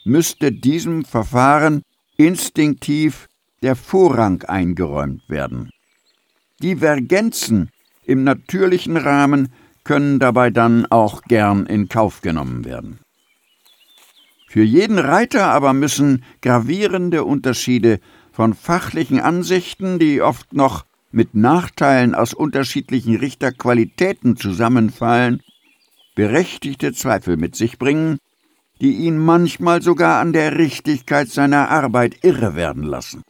müsste diesem Verfahren instinktiv der Vorrang eingeräumt werden. Divergenzen im natürlichen Rahmen können dabei dann auch gern in Kauf genommen werden. Für jeden Reiter aber müssen gravierende Unterschiede von fachlichen Ansichten, die oft noch mit Nachteilen aus unterschiedlichen Richterqualitäten zusammenfallen, berechtigte Zweifel mit sich bringen, die ihn manchmal sogar an der Richtigkeit seiner Arbeit irre werden lassen.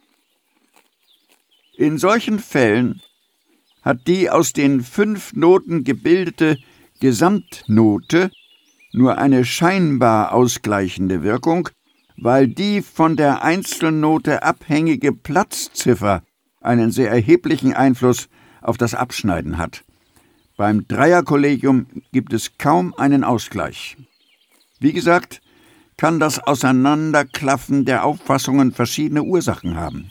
In solchen Fällen hat die aus den fünf Noten gebildete Gesamtnote nur eine scheinbar ausgleichende Wirkung, weil die von der Einzelnote abhängige Platzziffer einen sehr erheblichen Einfluss auf das Abschneiden hat. Beim Dreierkollegium gibt es kaum einen Ausgleich. Wie gesagt, kann das Auseinanderklaffen der Auffassungen verschiedene Ursachen haben.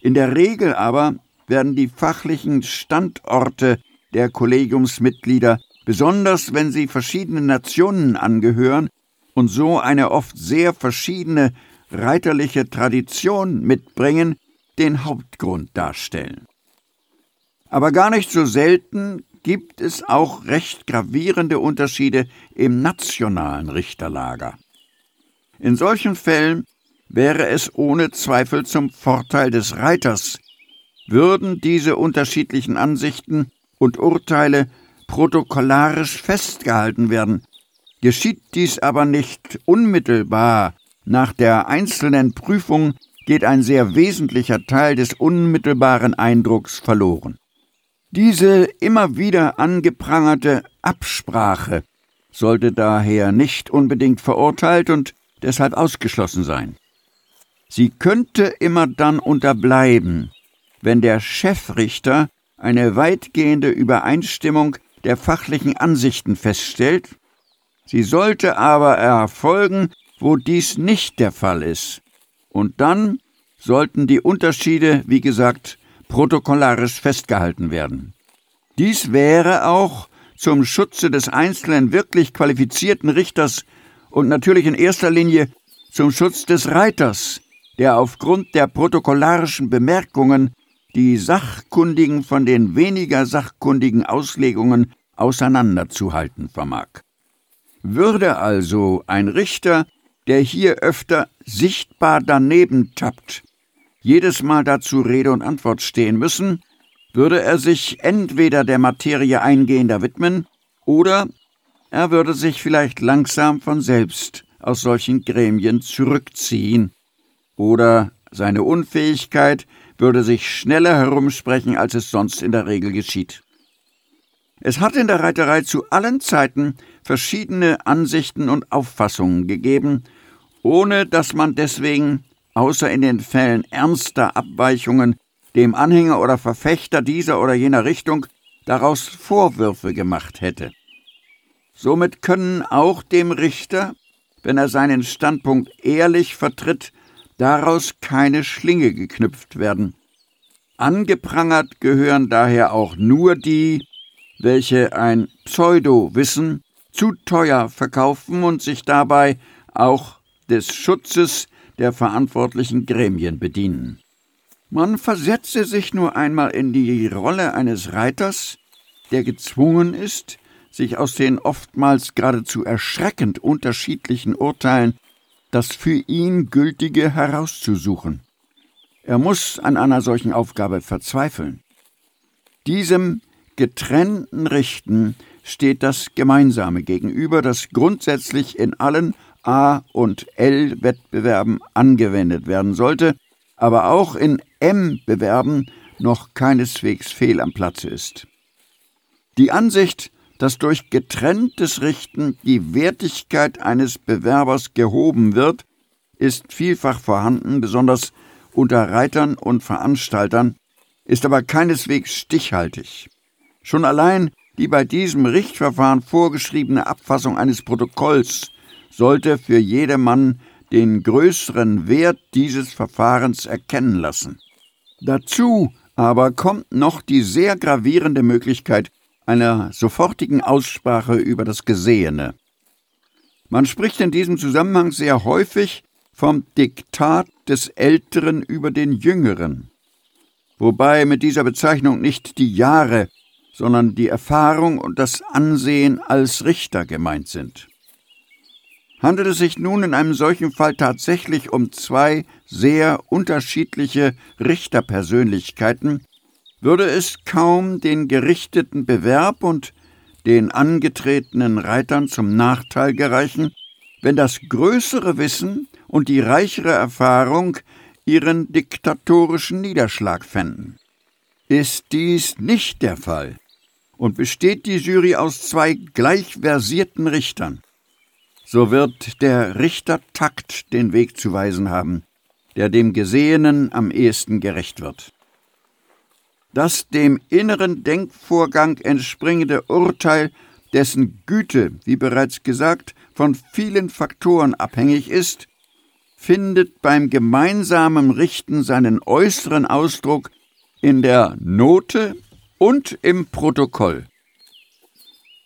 In der Regel aber werden die fachlichen Standorte der Kollegiumsmitglieder, besonders wenn sie verschiedenen Nationen angehören und so eine oft sehr verschiedene reiterliche Tradition mitbringen, den Hauptgrund darstellen. Aber gar nicht so selten gibt es auch recht gravierende Unterschiede im nationalen Richterlager. In solchen Fällen wäre es ohne Zweifel zum Vorteil des Reiters, würden diese unterschiedlichen Ansichten und Urteile protokollarisch festgehalten werden. Geschieht dies aber nicht unmittelbar nach der einzelnen Prüfung, geht ein sehr wesentlicher Teil des unmittelbaren Eindrucks verloren. Diese immer wieder angeprangerte Absprache sollte daher nicht unbedingt verurteilt und deshalb ausgeschlossen sein. Sie könnte immer dann unterbleiben, wenn der Chefrichter eine weitgehende Übereinstimmung der fachlichen Ansichten feststellt, sie sollte aber erfolgen, wo dies nicht der Fall ist. Und dann sollten die Unterschiede, wie gesagt, protokollarisch festgehalten werden. Dies wäre auch zum Schutze des einzelnen wirklich qualifizierten Richters und natürlich in erster Linie zum Schutz des Reiters, der aufgrund der protokollarischen Bemerkungen die Sachkundigen von den weniger sachkundigen Auslegungen auseinanderzuhalten vermag. Würde also ein Richter, der hier öfter sichtbar daneben tappt, jedes Mal dazu Rede und Antwort stehen müssen, würde er sich entweder der Materie eingehender widmen oder er würde sich vielleicht langsam von selbst aus solchen Gremien zurückziehen oder seine Unfähigkeit würde sich schneller herumsprechen, als es sonst in der Regel geschieht. Es hat in der Reiterei zu allen Zeiten verschiedene Ansichten und Auffassungen gegeben, ohne dass man deswegen, außer in den Fällen ernster Abweichungen, dem Anhänger oder Verfechter dieser oder jener Richtung daraus Vorwürfe gemacht hätte. Somit können auch dem Richter, wenn er seinen Standpunkt ehrlich vertritt, daraus keine Schlinge geknüpft werden. Angeprangert gehören daher auch nur die, welche ein Pseudo-Wissen zu teuer verkaufen und sich dabei auch des Schutzes der verantwortlichen Gremien bedienen. Man versetze sich nur einmal in die Rolle eines Reiters, der gezwungen ist, sich aus den oftmals geradezu erschreckend unterschiedlichen Urteilen das für ihn Gültige herauszusuchen. Er muss an einer solchen Aufgabe verzweifeln. Diesem getrennten Richten steht das Gemeinsame gegenüber, das grundsätzlich in allen A- und L-Wettbewerben angewendet werden sollte, aber auch in M-Bewerben noch keineswegs fehl am Platze ist. Die Ansicht, dass durch getrenntes Richten die Wertigkeit eines Bewerbers gehoben wird, ist vielfach vorhanden, besonders unter Reitern und Veranstaltern, ist aber keineswegs stichhaltig. Schon allein die bei diesem Richtverfahren vorgeschriebene Abfassung eines Protokolls sollte für jedermann den größeren Wert dieses Verfahrens erkennen lassen. Dazu aber kommt noch die sehr gravierende Möglichkeit einer sofortigen Aussprache über das Gesehene. Man spricht in diesem Zusammenhang sehr häufig vom Diktat des Älteren über den Jüngeren, wobei mit dieser Bezeichnung nicht die Jahre, sondern die Erfahrung und das Ansehen als Richter gemeint sind. Handelt es sich nun in einem solchen Fall tatsächlich um zwei sehr unterschiedliche Richterpersönlichkeiten, würde es kaum den gerichteten Bewerb und den angetretenen Reitern zum Nachteil gereichen, wenn das größere Wissen und die reichere Erfahrung ihren diktatorischen Niederschlag fänden. Ist dies nicht der Fall und besteht die Jury aus zwei gleich versierten Richtern, so wird der Richter Takt den Weg zu weisen haben, der dem Gesehenen am ehesten gerecht wird. Das dem inneren Denkvorgang entspringende Urteil, dessen Güte, wie bereits gesagt, von vielen Faktoren abhängig ist, findet beim gemeinsamen Richten seinen äußeren Ausdruck in der Note und im Protokoll.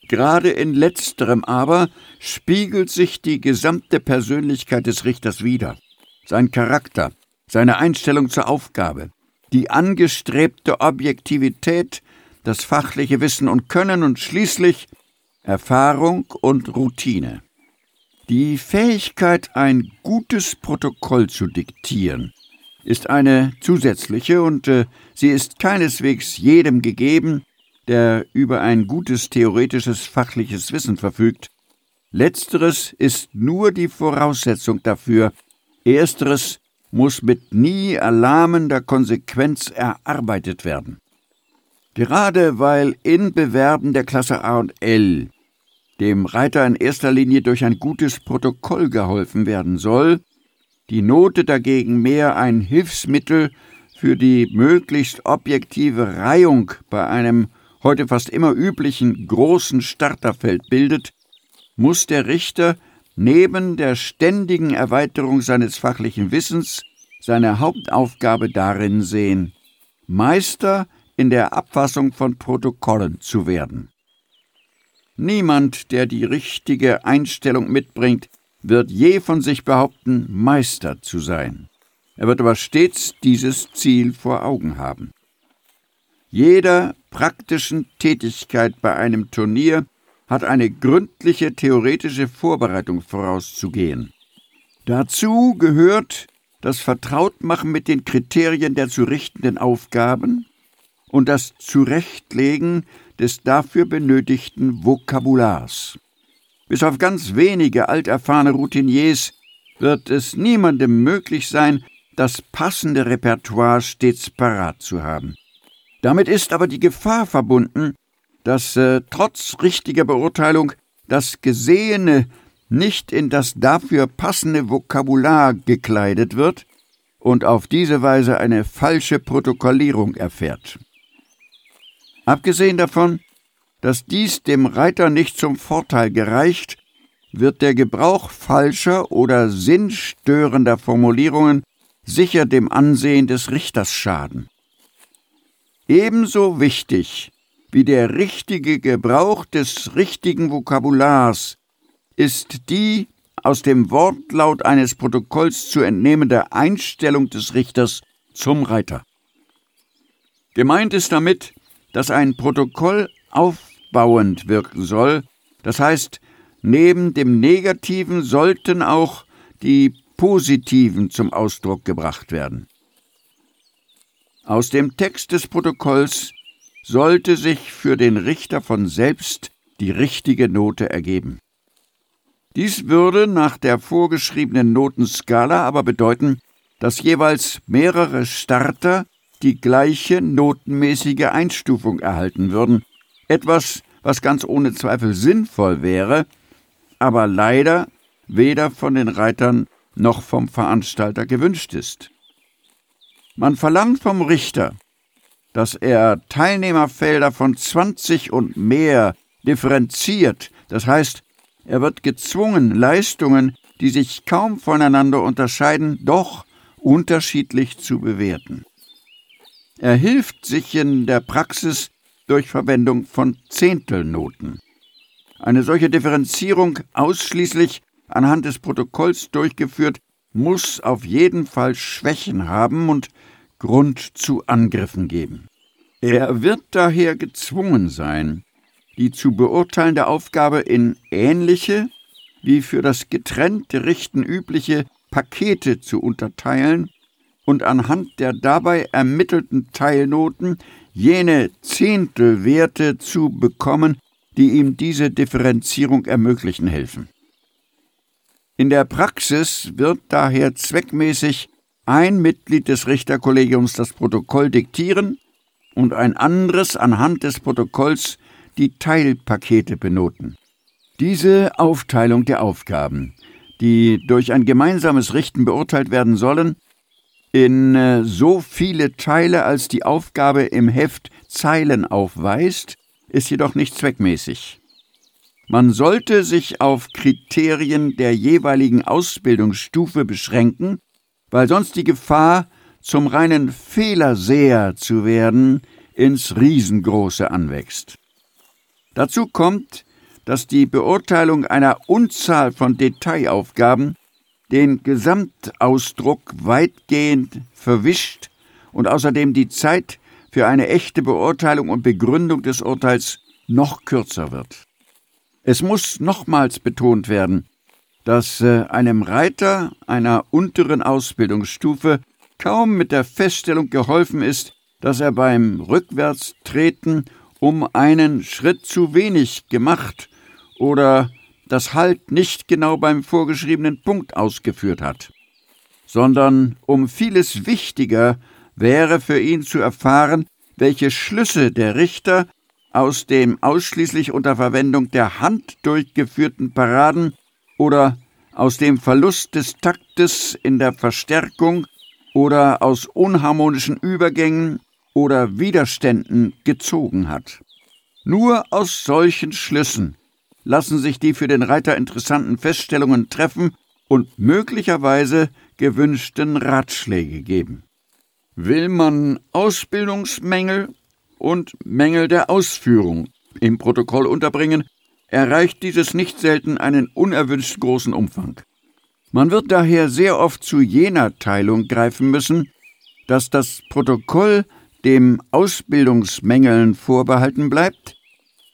Gerade in letzterem aber spiegelt sich die gesamte Persönlichkeit des Richters wider, sein Charakter, seine Einstellung zur Aufgabe, die angestrebte Objektivität, das fachliche Wissen und Können und schließlich Erfahrung und Routine. Die Fähigkeit, ein gutes Protokoll zu diktieren, ist eine zusätzliche und äh, sie ist keineswegs jedem gegeben, der über ein gutes theoretisches fachliches Wissen verfügt. Letzteres ist nur die Voraussetzung dafür, ersteres muss mit nie erlahmender Konsequenz erarbeitet werden. Gerade weil in Bewerben der Klasse A und L dem Reiter in erster Linie durch ein gutes Protokoll geholfen werden soll, die Note dagegen mehr ein Hilfsmittel für die möglichst objektive Reihung bei einem heute fast immer üblichen großen Starterfeld bildet, muss der Richter neben der ständigen Erweiterung seines fachlichen Wissens seine Hauptaufgabe darin sehen, Meister in der Abfassung von Protokollen zu werden. Niemand, der die richtige Einstellung mitbringt, wird je von sich behaupten, Meister zu sein. Er wird aber stets dieses Ziel vor Augen haben. Jeder praktischen Tätigkeit bei einem Turnier hat eine gründliche theoretische Vorbereitung vorauszugehen. Dazu gehört das Vertrautmachen mit den Kriterien der zu richtenden Aufgaben und das Zurechtlegen des dafür benötigten Vokabulars. Bis auf ganz wenige alterfahrene Routiniers wird es niemandem möglich sein, das passende Repertoire stets parat zu haben. Damit ist aber die Gefahr verbunden, dass äh, trotz richtiger Beurteilung das Gesehene nicht in das dafür passende Vokabular gekleidet wird und auf diese Weise eine falsche Protokollierung erfährt. Abgesehen davon, dass dies dem Reiter nicht zum Vorteil gereicht, wird der Gebrauch falscher oder sinnstörender Formulierungen sicher dem Ansehen des Richters schaden. Ebenso wichtig wie der richtige Gebrauch des richtigen Vokabulars ist die aus dem Wortlaut eines Protokolls zu entnehmende Einstellung des Richters zum Reiter. Gemeint ist damit, dass ein Protokoll aufbauend wirken soll, das heißt, neben dem Negativen sollten auch die Positiven zum Ausdruck gebracht werden. Aus dem Text des Protokolls sollte sich für den Richter von selbst die richtige Note ergeben. Dies würde nach der vorgeschriebenen Notenskala aber bedeuten, dass jeweils mehrere Starter die gleiche notenmäßige Einstufung erhalten würden, etwas, was ganz ohne Zweifel sinnvoll wäre, aber leider weder von den Reitern noch vom Veranstalter gewünscht ist. Man verlangt vom Richter, dass er Teilnehmerfelder von 20 und mehr differenziert, das heißt, er wird gezwungen, Leistungen, die sich kaum voneinander unterscheiden, doch unterschiedlich zu bewerten. Er hilft sich in der Praxis durch Verwendung von Zehntelnoten. Eine solche Differenzierung ausschließlich anhand des Protokolls durchgeführt, muss auf jeden Fall Schwächen haben und Grund zu Angriffen geben. Er wird daher gezwungen sein, die zu beurteilende Aufgabe in ähnliche wie für das getrennte Richten übliche Pakete zu unterteilen und anhand der dabei ermittelten Teilnoten jene Zehntelwerte zu bekommen, die ihm diese Differenzierung ermöglichen helfen. In der Praxis wird daher zweckmäßig ein Mitglied des Richterkollegiums das Protokoll diktieren und ein anderes anhand des Protokolls die Teilpakete benoten. Diese Aufteilung der Aufgaben, die durch ein gemeinsames Richten beurteilt werden sollen, in äh, so viele Teile, als die Aufgabe im Heft Zeilen aufweist, ist jedoch nicht zweckmäßig. Man sollte sich auf Kriterien der jeweiligen Ausbildungsstufe beschränken, weil sonst die Gefahr, zum reinen Fehlerseher zu werden, ins Riesengroße anwächst. Dazu kommt, dass die Beurteilung einer Unzahl von Detailaufgaben den Gesamtausdruck weitgehend verwischt und außerdem die Zeit für eine echte Beurteilung und Begründung des Urteils noch kürzer wird. Es muss nochmals betont werden, dass äh, einem Reiter einer unteren Ausbildungsstufe kaum mit der Feststellung geholfen ist, dass er beim Rückwärtstreten um einen Schritt zu wenig gemacht oder das Halt nicht genau beim vorgeschriebenen Punkt ausgeführt hat, sondern um vieles wichtiger wäre für ihn zu erfahren, welche Schlüsse der Richter aus dem ausschließlich unter Verwendung der Hand durchgeführten Paraden oder aus dem Verlust des Taktes in der Verstärkung oder aus unharmonischen Übergängen oder Widerständen gezogen hat. Nur aus solchen Schlüssen lassen sich die für den Reiter interessanten Feststellungen treffen und möglicherweise gewünschten Ratschläge geben. Will man Ausbildungsmängel und Mängel der Ausführung im Protokoll unterbringen, erreicht dieses nicht selten einen unerwünscht großen Umfang. Man wird daher sehr oft zu jener Teilung greifen müssen, dass das Protokoll dem Ausbildungsmängeln vorbehalten bleibt,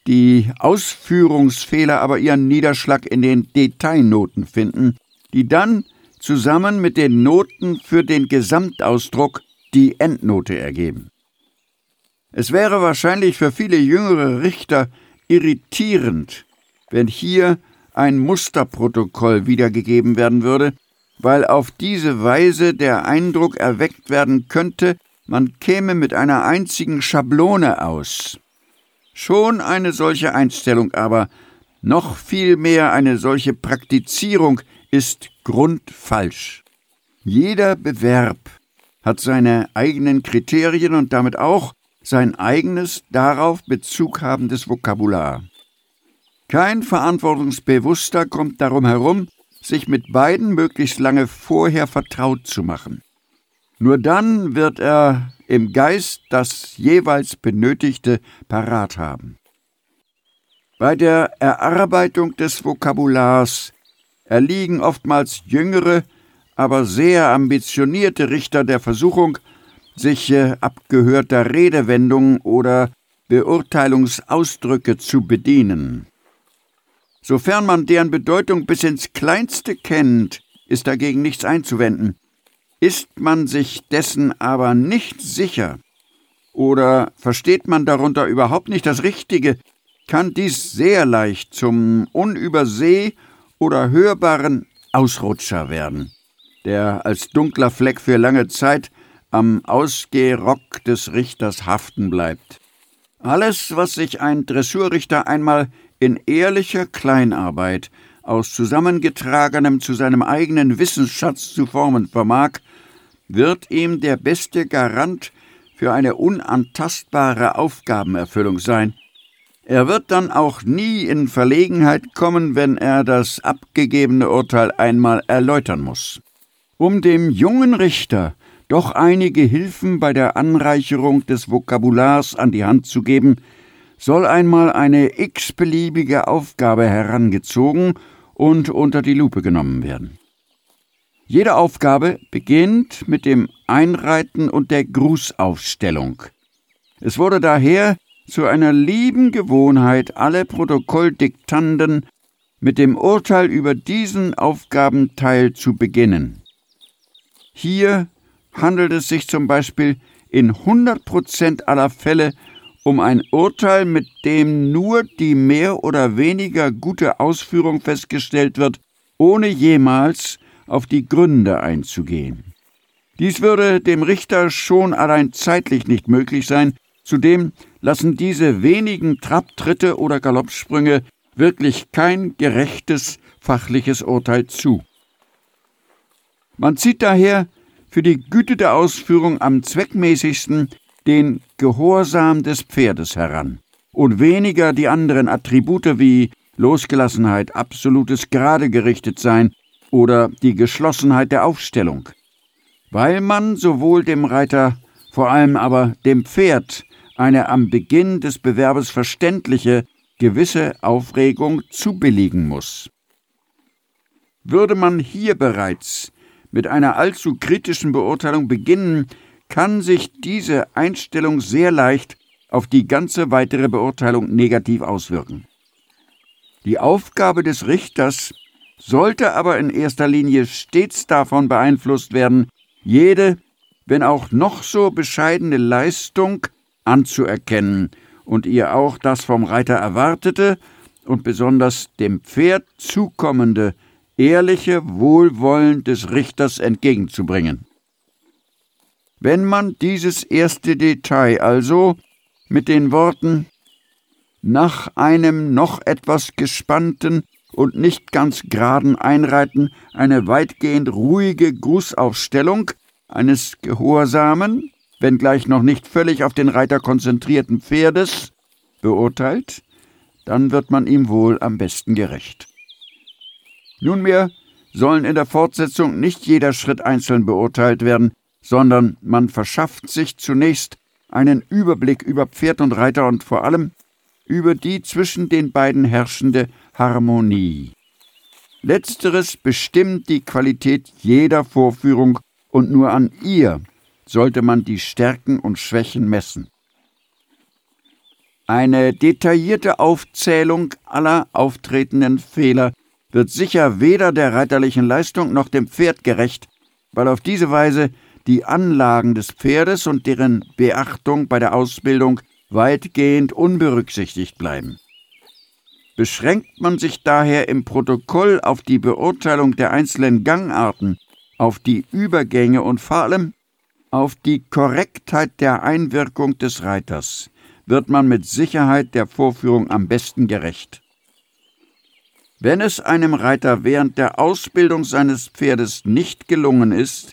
die Ausführungsfehler aber ihren Niederschlag in den Detailnoten finden, die dann zusammen mit den Noten für den Gesamtausdruck die Endnote ergeben. Es wäre wahrscheinlich für viele jüngere Richter irritierend, wenn hier ein Musterprotokoll wiedergegeben werden würde, weil auf diese Weise der Eindruck erweckt werden könnte, man käme mit einer einzigen Schablone aus. Schon eine solche Einstellung aber, noch viel mehr eine solche Praktizierung ist grundfalsch. Jeder Bewerb hat seine eigenen Kriterien und damit auch sein eigenes darauf Bezug habendes Vokabular. Kein Verantwortungsbewusster kommt darum herum, sich mit beiden möglichst lange vorher vertraut zu machen. Nur dann wird er im Geist das jeweils Benötigte parat haben. Bei der Erarbeitung des Vokabulars erliegen oftmals jüngere, aber sehr ambitionierte Richter der Versuchung, sich abgehörter Redewendungen oder Beurteilungsausdrücke zu bedienen. Sofern man deren Bedeutung bis ins Kleinste kennt, ist dagegen nichts einzuwenden. Ist man sich dessen aber nicht sicher oder versteht man darunter überhaupt nicht das Richtige, kann dies sehr leicht zum unüberseh- oder hörbaren Ausrutscher werden, der als dunkler Fleck für lange Zeit am Ausgehrock des Richters haften bleibt. Alles, was sich ein Dressurrichter einmal in ehrlicher Kleinarbeit aus zusammengetragenem zu seinem eigenen Wissensschatz zu formen vermag, wird ihm der beste Garant für eine unantastbare Aufgabenerfüllung sein. Er wird dann auch nie in Verlegenheit kommen, wenn er das abgegebene Urteil einmal erläutern muss. Um dem jungen Richter doch einige Hilfen bei der Anreicherung des Vokabulars an die Hand zu geben, soll einmal eine x-beliebige Aufgabe herangezogen und unter die Lupe genommen werden. Jede Aufgabe beginnt mit dem Einreiten und der Grußaufstellung. Es wurde daher zu einer lieben Gewohnheit, alle Protokolldiktanten mit dem Urteil über diesen Aufgabenteil zu beginnen. Hier handelt es sich zum Beispiel in 100 Prozent aller Fälle um ein Urteil, mit dem nur die mehr oder weniger gute Ausführung festgestellt wird, ohne jemals auf die Gründe einzugehen. Dies würde dem Richter schon allein zeitlich nicht möglich sein, zudem lassen diese wenigen Trapptritte oder Galoppsprünge wirklich kein gerechtes fachliches Urteil zu. Man zieht daher für die Güte der Ausführung am zweckmäßigsten den Gehorsam des Pferdes heran und weniger die anderen Attribute wie Losgelassenheit, absolutes gerade gerichtet sein oder die Geschlossenheit der Aufstellung, weil man sowohl dem Reiter, vor allem aber dem Pferd eine am Beginn des Bewerbes verständliche, gewisse Aufregung zubilligen muss. Würde man hier bereits mit einer allzu kritischen Beurteilung beginnen, kann sich diese Einstellung sehr leicht auf die ganze weitere Beurteilung negativ auswirken. Die Aufgabe des Richters sollte aber in erster Linie stets davon beeinflusst werden, jede, wenn auch noch so bescheidene Leistung anzuerkennen und ihr auch das vom Reiter erwartete und besonders dem Pferd zukommende ehrliche Wohlwollen des Richters entgegenzubringen. Wenn man dieses erste Detail also mit den Worten nach einem noch etwas gespannten und nicht ganz geraden Einreiten eine weitgehend ruhige Grußaufstellung eines gehorsamen, wenngleich noch nicht völlig auf den Reiter konzentrierten Pferdes beurteilt, dann wird man ihm wohl am besten gerecht. Nunmehr sollen in der Fortsetzung nicht jeder Schritt einzeln beurteilt werden, sondern man verschafft sich zunächst einen Überblick über Pferd und Reiter und vor allem über die zwischen den beiden herrschende Harmonie. Letzteres bestimmt die Qualität jeder Vorführung und nur an ihr sollte man die Stärken und Schwächen messen. Eine detaillierte Aufzählung aller auftretenden Fehler wird sicher weder der reiterlichen Leistung noch dem Pferd gerecht, weil auf diese Weise die Anlagen des Pferdes und deren Beachtung bei der Ausbildung weitgehend unberücksichtigt bleiben. Beschränkt man sich daher im Protokoll auf die Beurteilung der einzelnen Gangarten, auf die Übergänge und vor allem auf die Korrektheit der Einwirkung des Reiters, wird man mit Sicherheit der Vorführung am besten gerecht. Wenn es einem Reiter während der Ausbildung seines Pferdes nicht gelungen ist,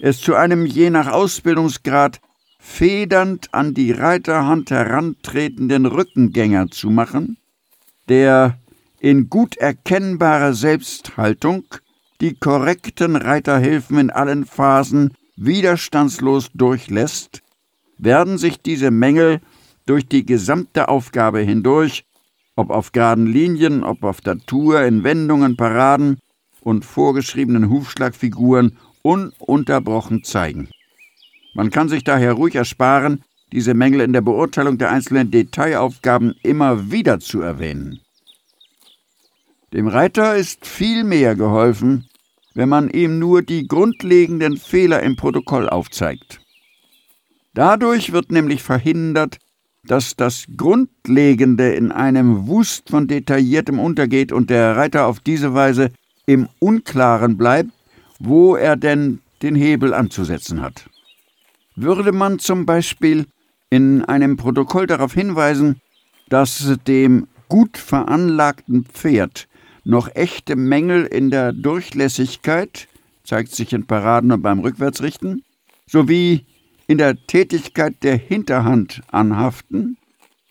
es zu einem je nach Ausbildungsgrad federnd an die Reiterhand herantretenden Rückengänger zu machen, der in gut erkennbarer Selbsthaltung die korrekten Reiterhilfen in allen Phasen widerstandslos durchlässt, werden sich diese Mängel durch die gesamte Aufgabe hindurch ob auf geraden Linien, ob auf der Tour, in Wendungen, Paraden und vorgeschriebenen Hufschlagfiguren ununterbrochen zeigen. Man kann sich daher ruhig ersparen, diese Mängel in der Beurteilung der einzelnen Detailaufgaben immer wieder zu erwähnen. Dem Reiter ist viel mehr geholfen, wenn man ihm nur die grundlegenden Fehler im Protokoll aufzeigt. Dadurch wird nämlich verhindert, dass das Grundlegende in einem Wust von Detailliertem untergeht und der Reiter auf diese Weise im Unklaren bleibt, wo er denn den Hebel anzusetzen hat. Würde man zum Beispiel in einem Protokoll darauf hinweisen, dass dem gut veranlagten Pferd noch echte Mängel in der Durchlässigkeit, zeigt sich in Paraden und beim Rückwärtsrichten, sowie in der Tätigkeit der Hinterhand anhaften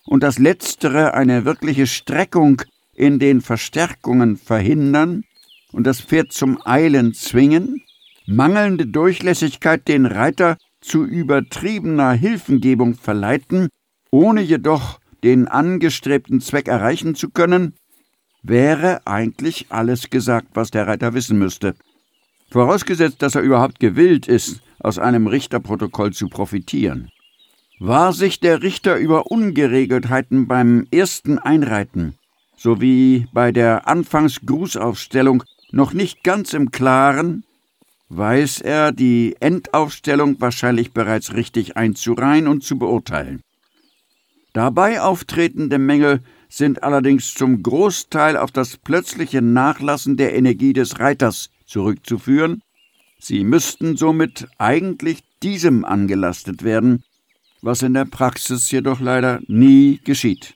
und das Letztere eine wirkliche Streckung in den Verstärkungen verhindern und das Pferd zum Eilen zwingen, mangelnde Durchlässigkeit den Reiter zu übertriebener Hilfengebung verleiten, ohne jedoch den angestrebten Zweck erreichen zu können, wäre eigentlich alles gesagt, was der Reiter wissen müsste. Vorausgesetzt, dass er überhaupt gewillt ist, aus einem Richterprotokoll zu profitieren. War sich der Richter über Ungeregeltheiten beim ersten Einreiten sowie bei der Anfangsgrußaufstellung noch nicht ganz im Klaren, weiß er die Endaufstellung wahrscheinlich bereits richtig einzureihen und zu beurteilen. Dabei auftretende Mängel sind allerdings zum Großteil auf das plötzliche Nachlassen der Energie des Reiters zurückzuführen. Sie müssten somit eigentlich diesem angelastet werden, was in der Praxis jedoch leider nie geschieht.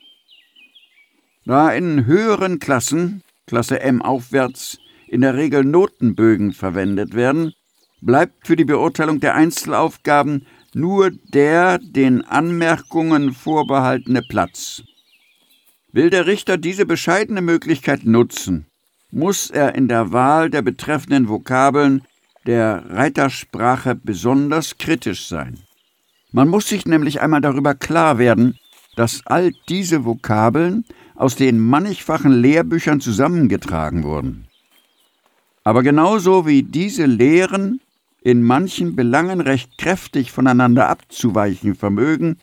Da in höheren Klassen, Klasse M aufwärts, in der Regel Notenbögen verwendet werden, bleibt für die Beurteilung der Einzelaufgaben nur der den Anmerkungen vorbehaltene Platz. Will der Richter diese bescheidene Möglichkeit nutzen, muss er in der Wahl der betreffenden Vokabeln der Reitersprache besonders kritisch sein. Man muss sich nämlich einmal darüber klar werden, dass all diese Vokabeln aus den mannigfachen Lehrbüchern zusammengetragen wurden. Aber genauso wie diese Lehren in manchen Belangen recht kräftig voneinander abzuweichen vermögen,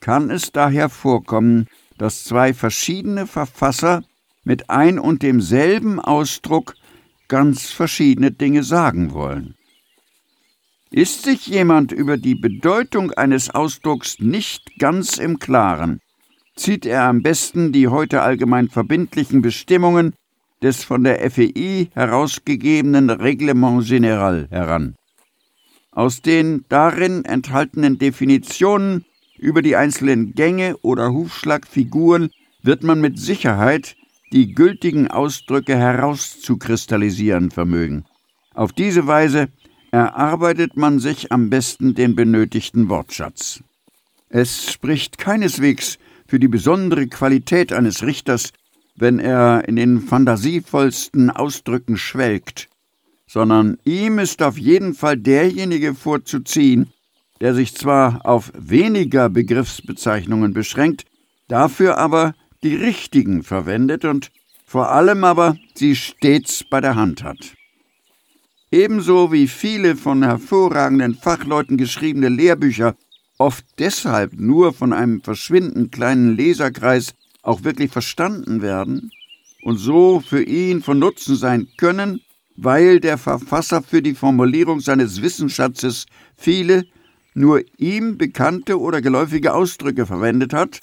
kann es daher vorkommen, dass zwei verschiedene Verfasser mit ein und demselben Ausdruck ganz verschiedene Dinge sagen wollen. Ist sich jemand über die Bedeutung eines Ausdrucks nicht ganz im Klaren, zieht er am besten die heute allgemein verbindlichen Bestimmungen des von der FEI herausgegebenen Reglement Général heran. Aus den darin enthaltenen Definitionen über die einzelnen Gänge oder Hufschlagfiguren wird man mit Sicherheit die gültigen Ausdrücke herauszukristallisieren vermögen. Auf diese Weise erarbeitet man sich am besten den benötigten Wortschatz. Es spricht keineswegs für die besondere Qualität eines Richters, wenn er in den fantasievollsten Ausdrücken schwelgt, sondern ihm ist auf jeden Fall derjenige vorzuziehen, der sich zwar auf weniger Begriffsbezeichnungen beschränkt, dafür aber die richtigen verwendet und vor allem aber sie stets bei der Hand hat. Ebenso wie viele von hervorragenden Fachleuten geschriebene Lehrbücher oft deshalb nur von einem verschwindend kleinen Leserkreis auch wirklich verstanden werden und so für ihn von Nutzen sein können, weil der Verfasser für die Formulierung seines Wissensschatzes viele nur ihm bekannte oder geläufige Ausdrücke verwendet hat,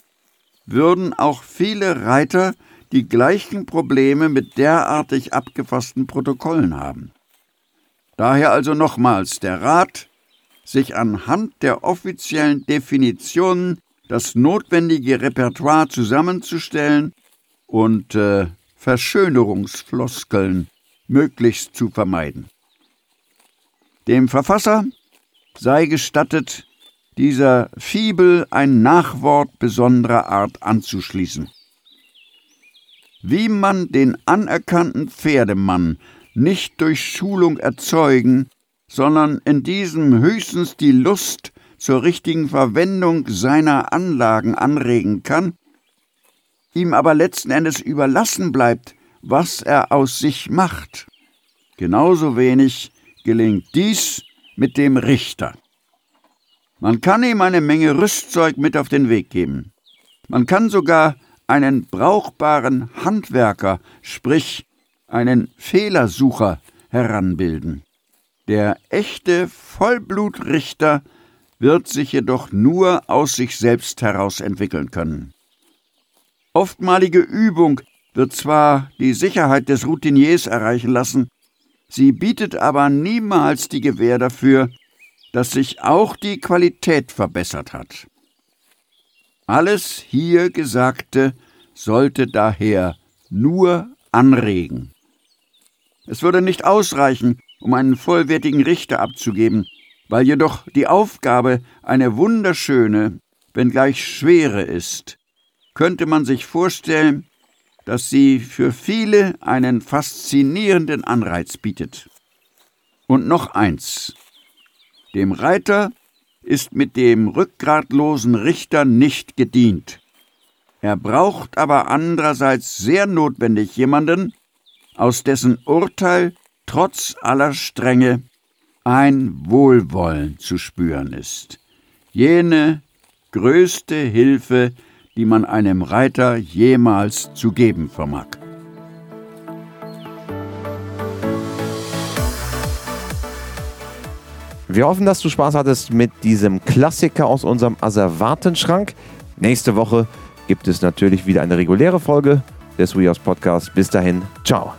würden auch viele Reiter die gleichen Probleme mit derartig abgefassten Protokollen haben. Daher also nochmals der Rat, sich anhand der offiziellen Definitionen das notwendige Repertoire zusammenzustellen und äh, Verschönerungsfloskeln möglichst zu vermeiden. Dem Verfasser sei gestattet, dieser Fibel ein Nachwort besonderer Art anzuschließen. Wie man den anerkannten Pferdemann nicht durch Schulung erzeugen, sondern in diesem höchstens die Lust zur richtigen Verwendung seiner Anlagen anregen kann, ihm aber letzten Endes überlassen bleibt, was er aus sich macht. Genauso wenig gelingt dies mit dem Richter. Man kann ihm eine Menge Rüstzeug mit auf den Weg geben. Man kann sogar einen brauchbaren Handwerker, sprich einen Fehlersucher heranbilden. Der echte Vollblutrichter wird sich jedoch nur aus sich selbst heraus entwickeln können. Oftmalige Übung wird zwar die Sicherheit des Routiniers erreichen lassen, sie bietet aber niemals die Gewähr dafür, dass sich auch die Qualität verbessert hat. Alles hier Gesagte sollte daher nur anregen. Es würde nicht ausreichen, um einen vollwertigen Richter abzugeben, weil jedoch die Aufgabe eine wunderschöne, wenngleich schwere ist, könnte man sich vorstellen, dass sie für viele einen faszinierenden Anreiz bietet. Und noch eins. Dem Reiter ist mit dem rückgratlosen Richter nicht gedient. Er braucht aber andererseits sehr notwendig jemanden, aus dessen Urteil trotz aller Strenge ein Wohlwollen zu spüren ist. Jene größte Hilfe, die man einem Reiter jemals zu geben vermag. Wir hoffen, dass du Spaß hattest mit diesem Klassiker aus unserem Asservatenschrank. Nächste Woche gibt es natürlich wieder eine reguläre Folge des WeHouse Podcasts. Bis dahin, ciao.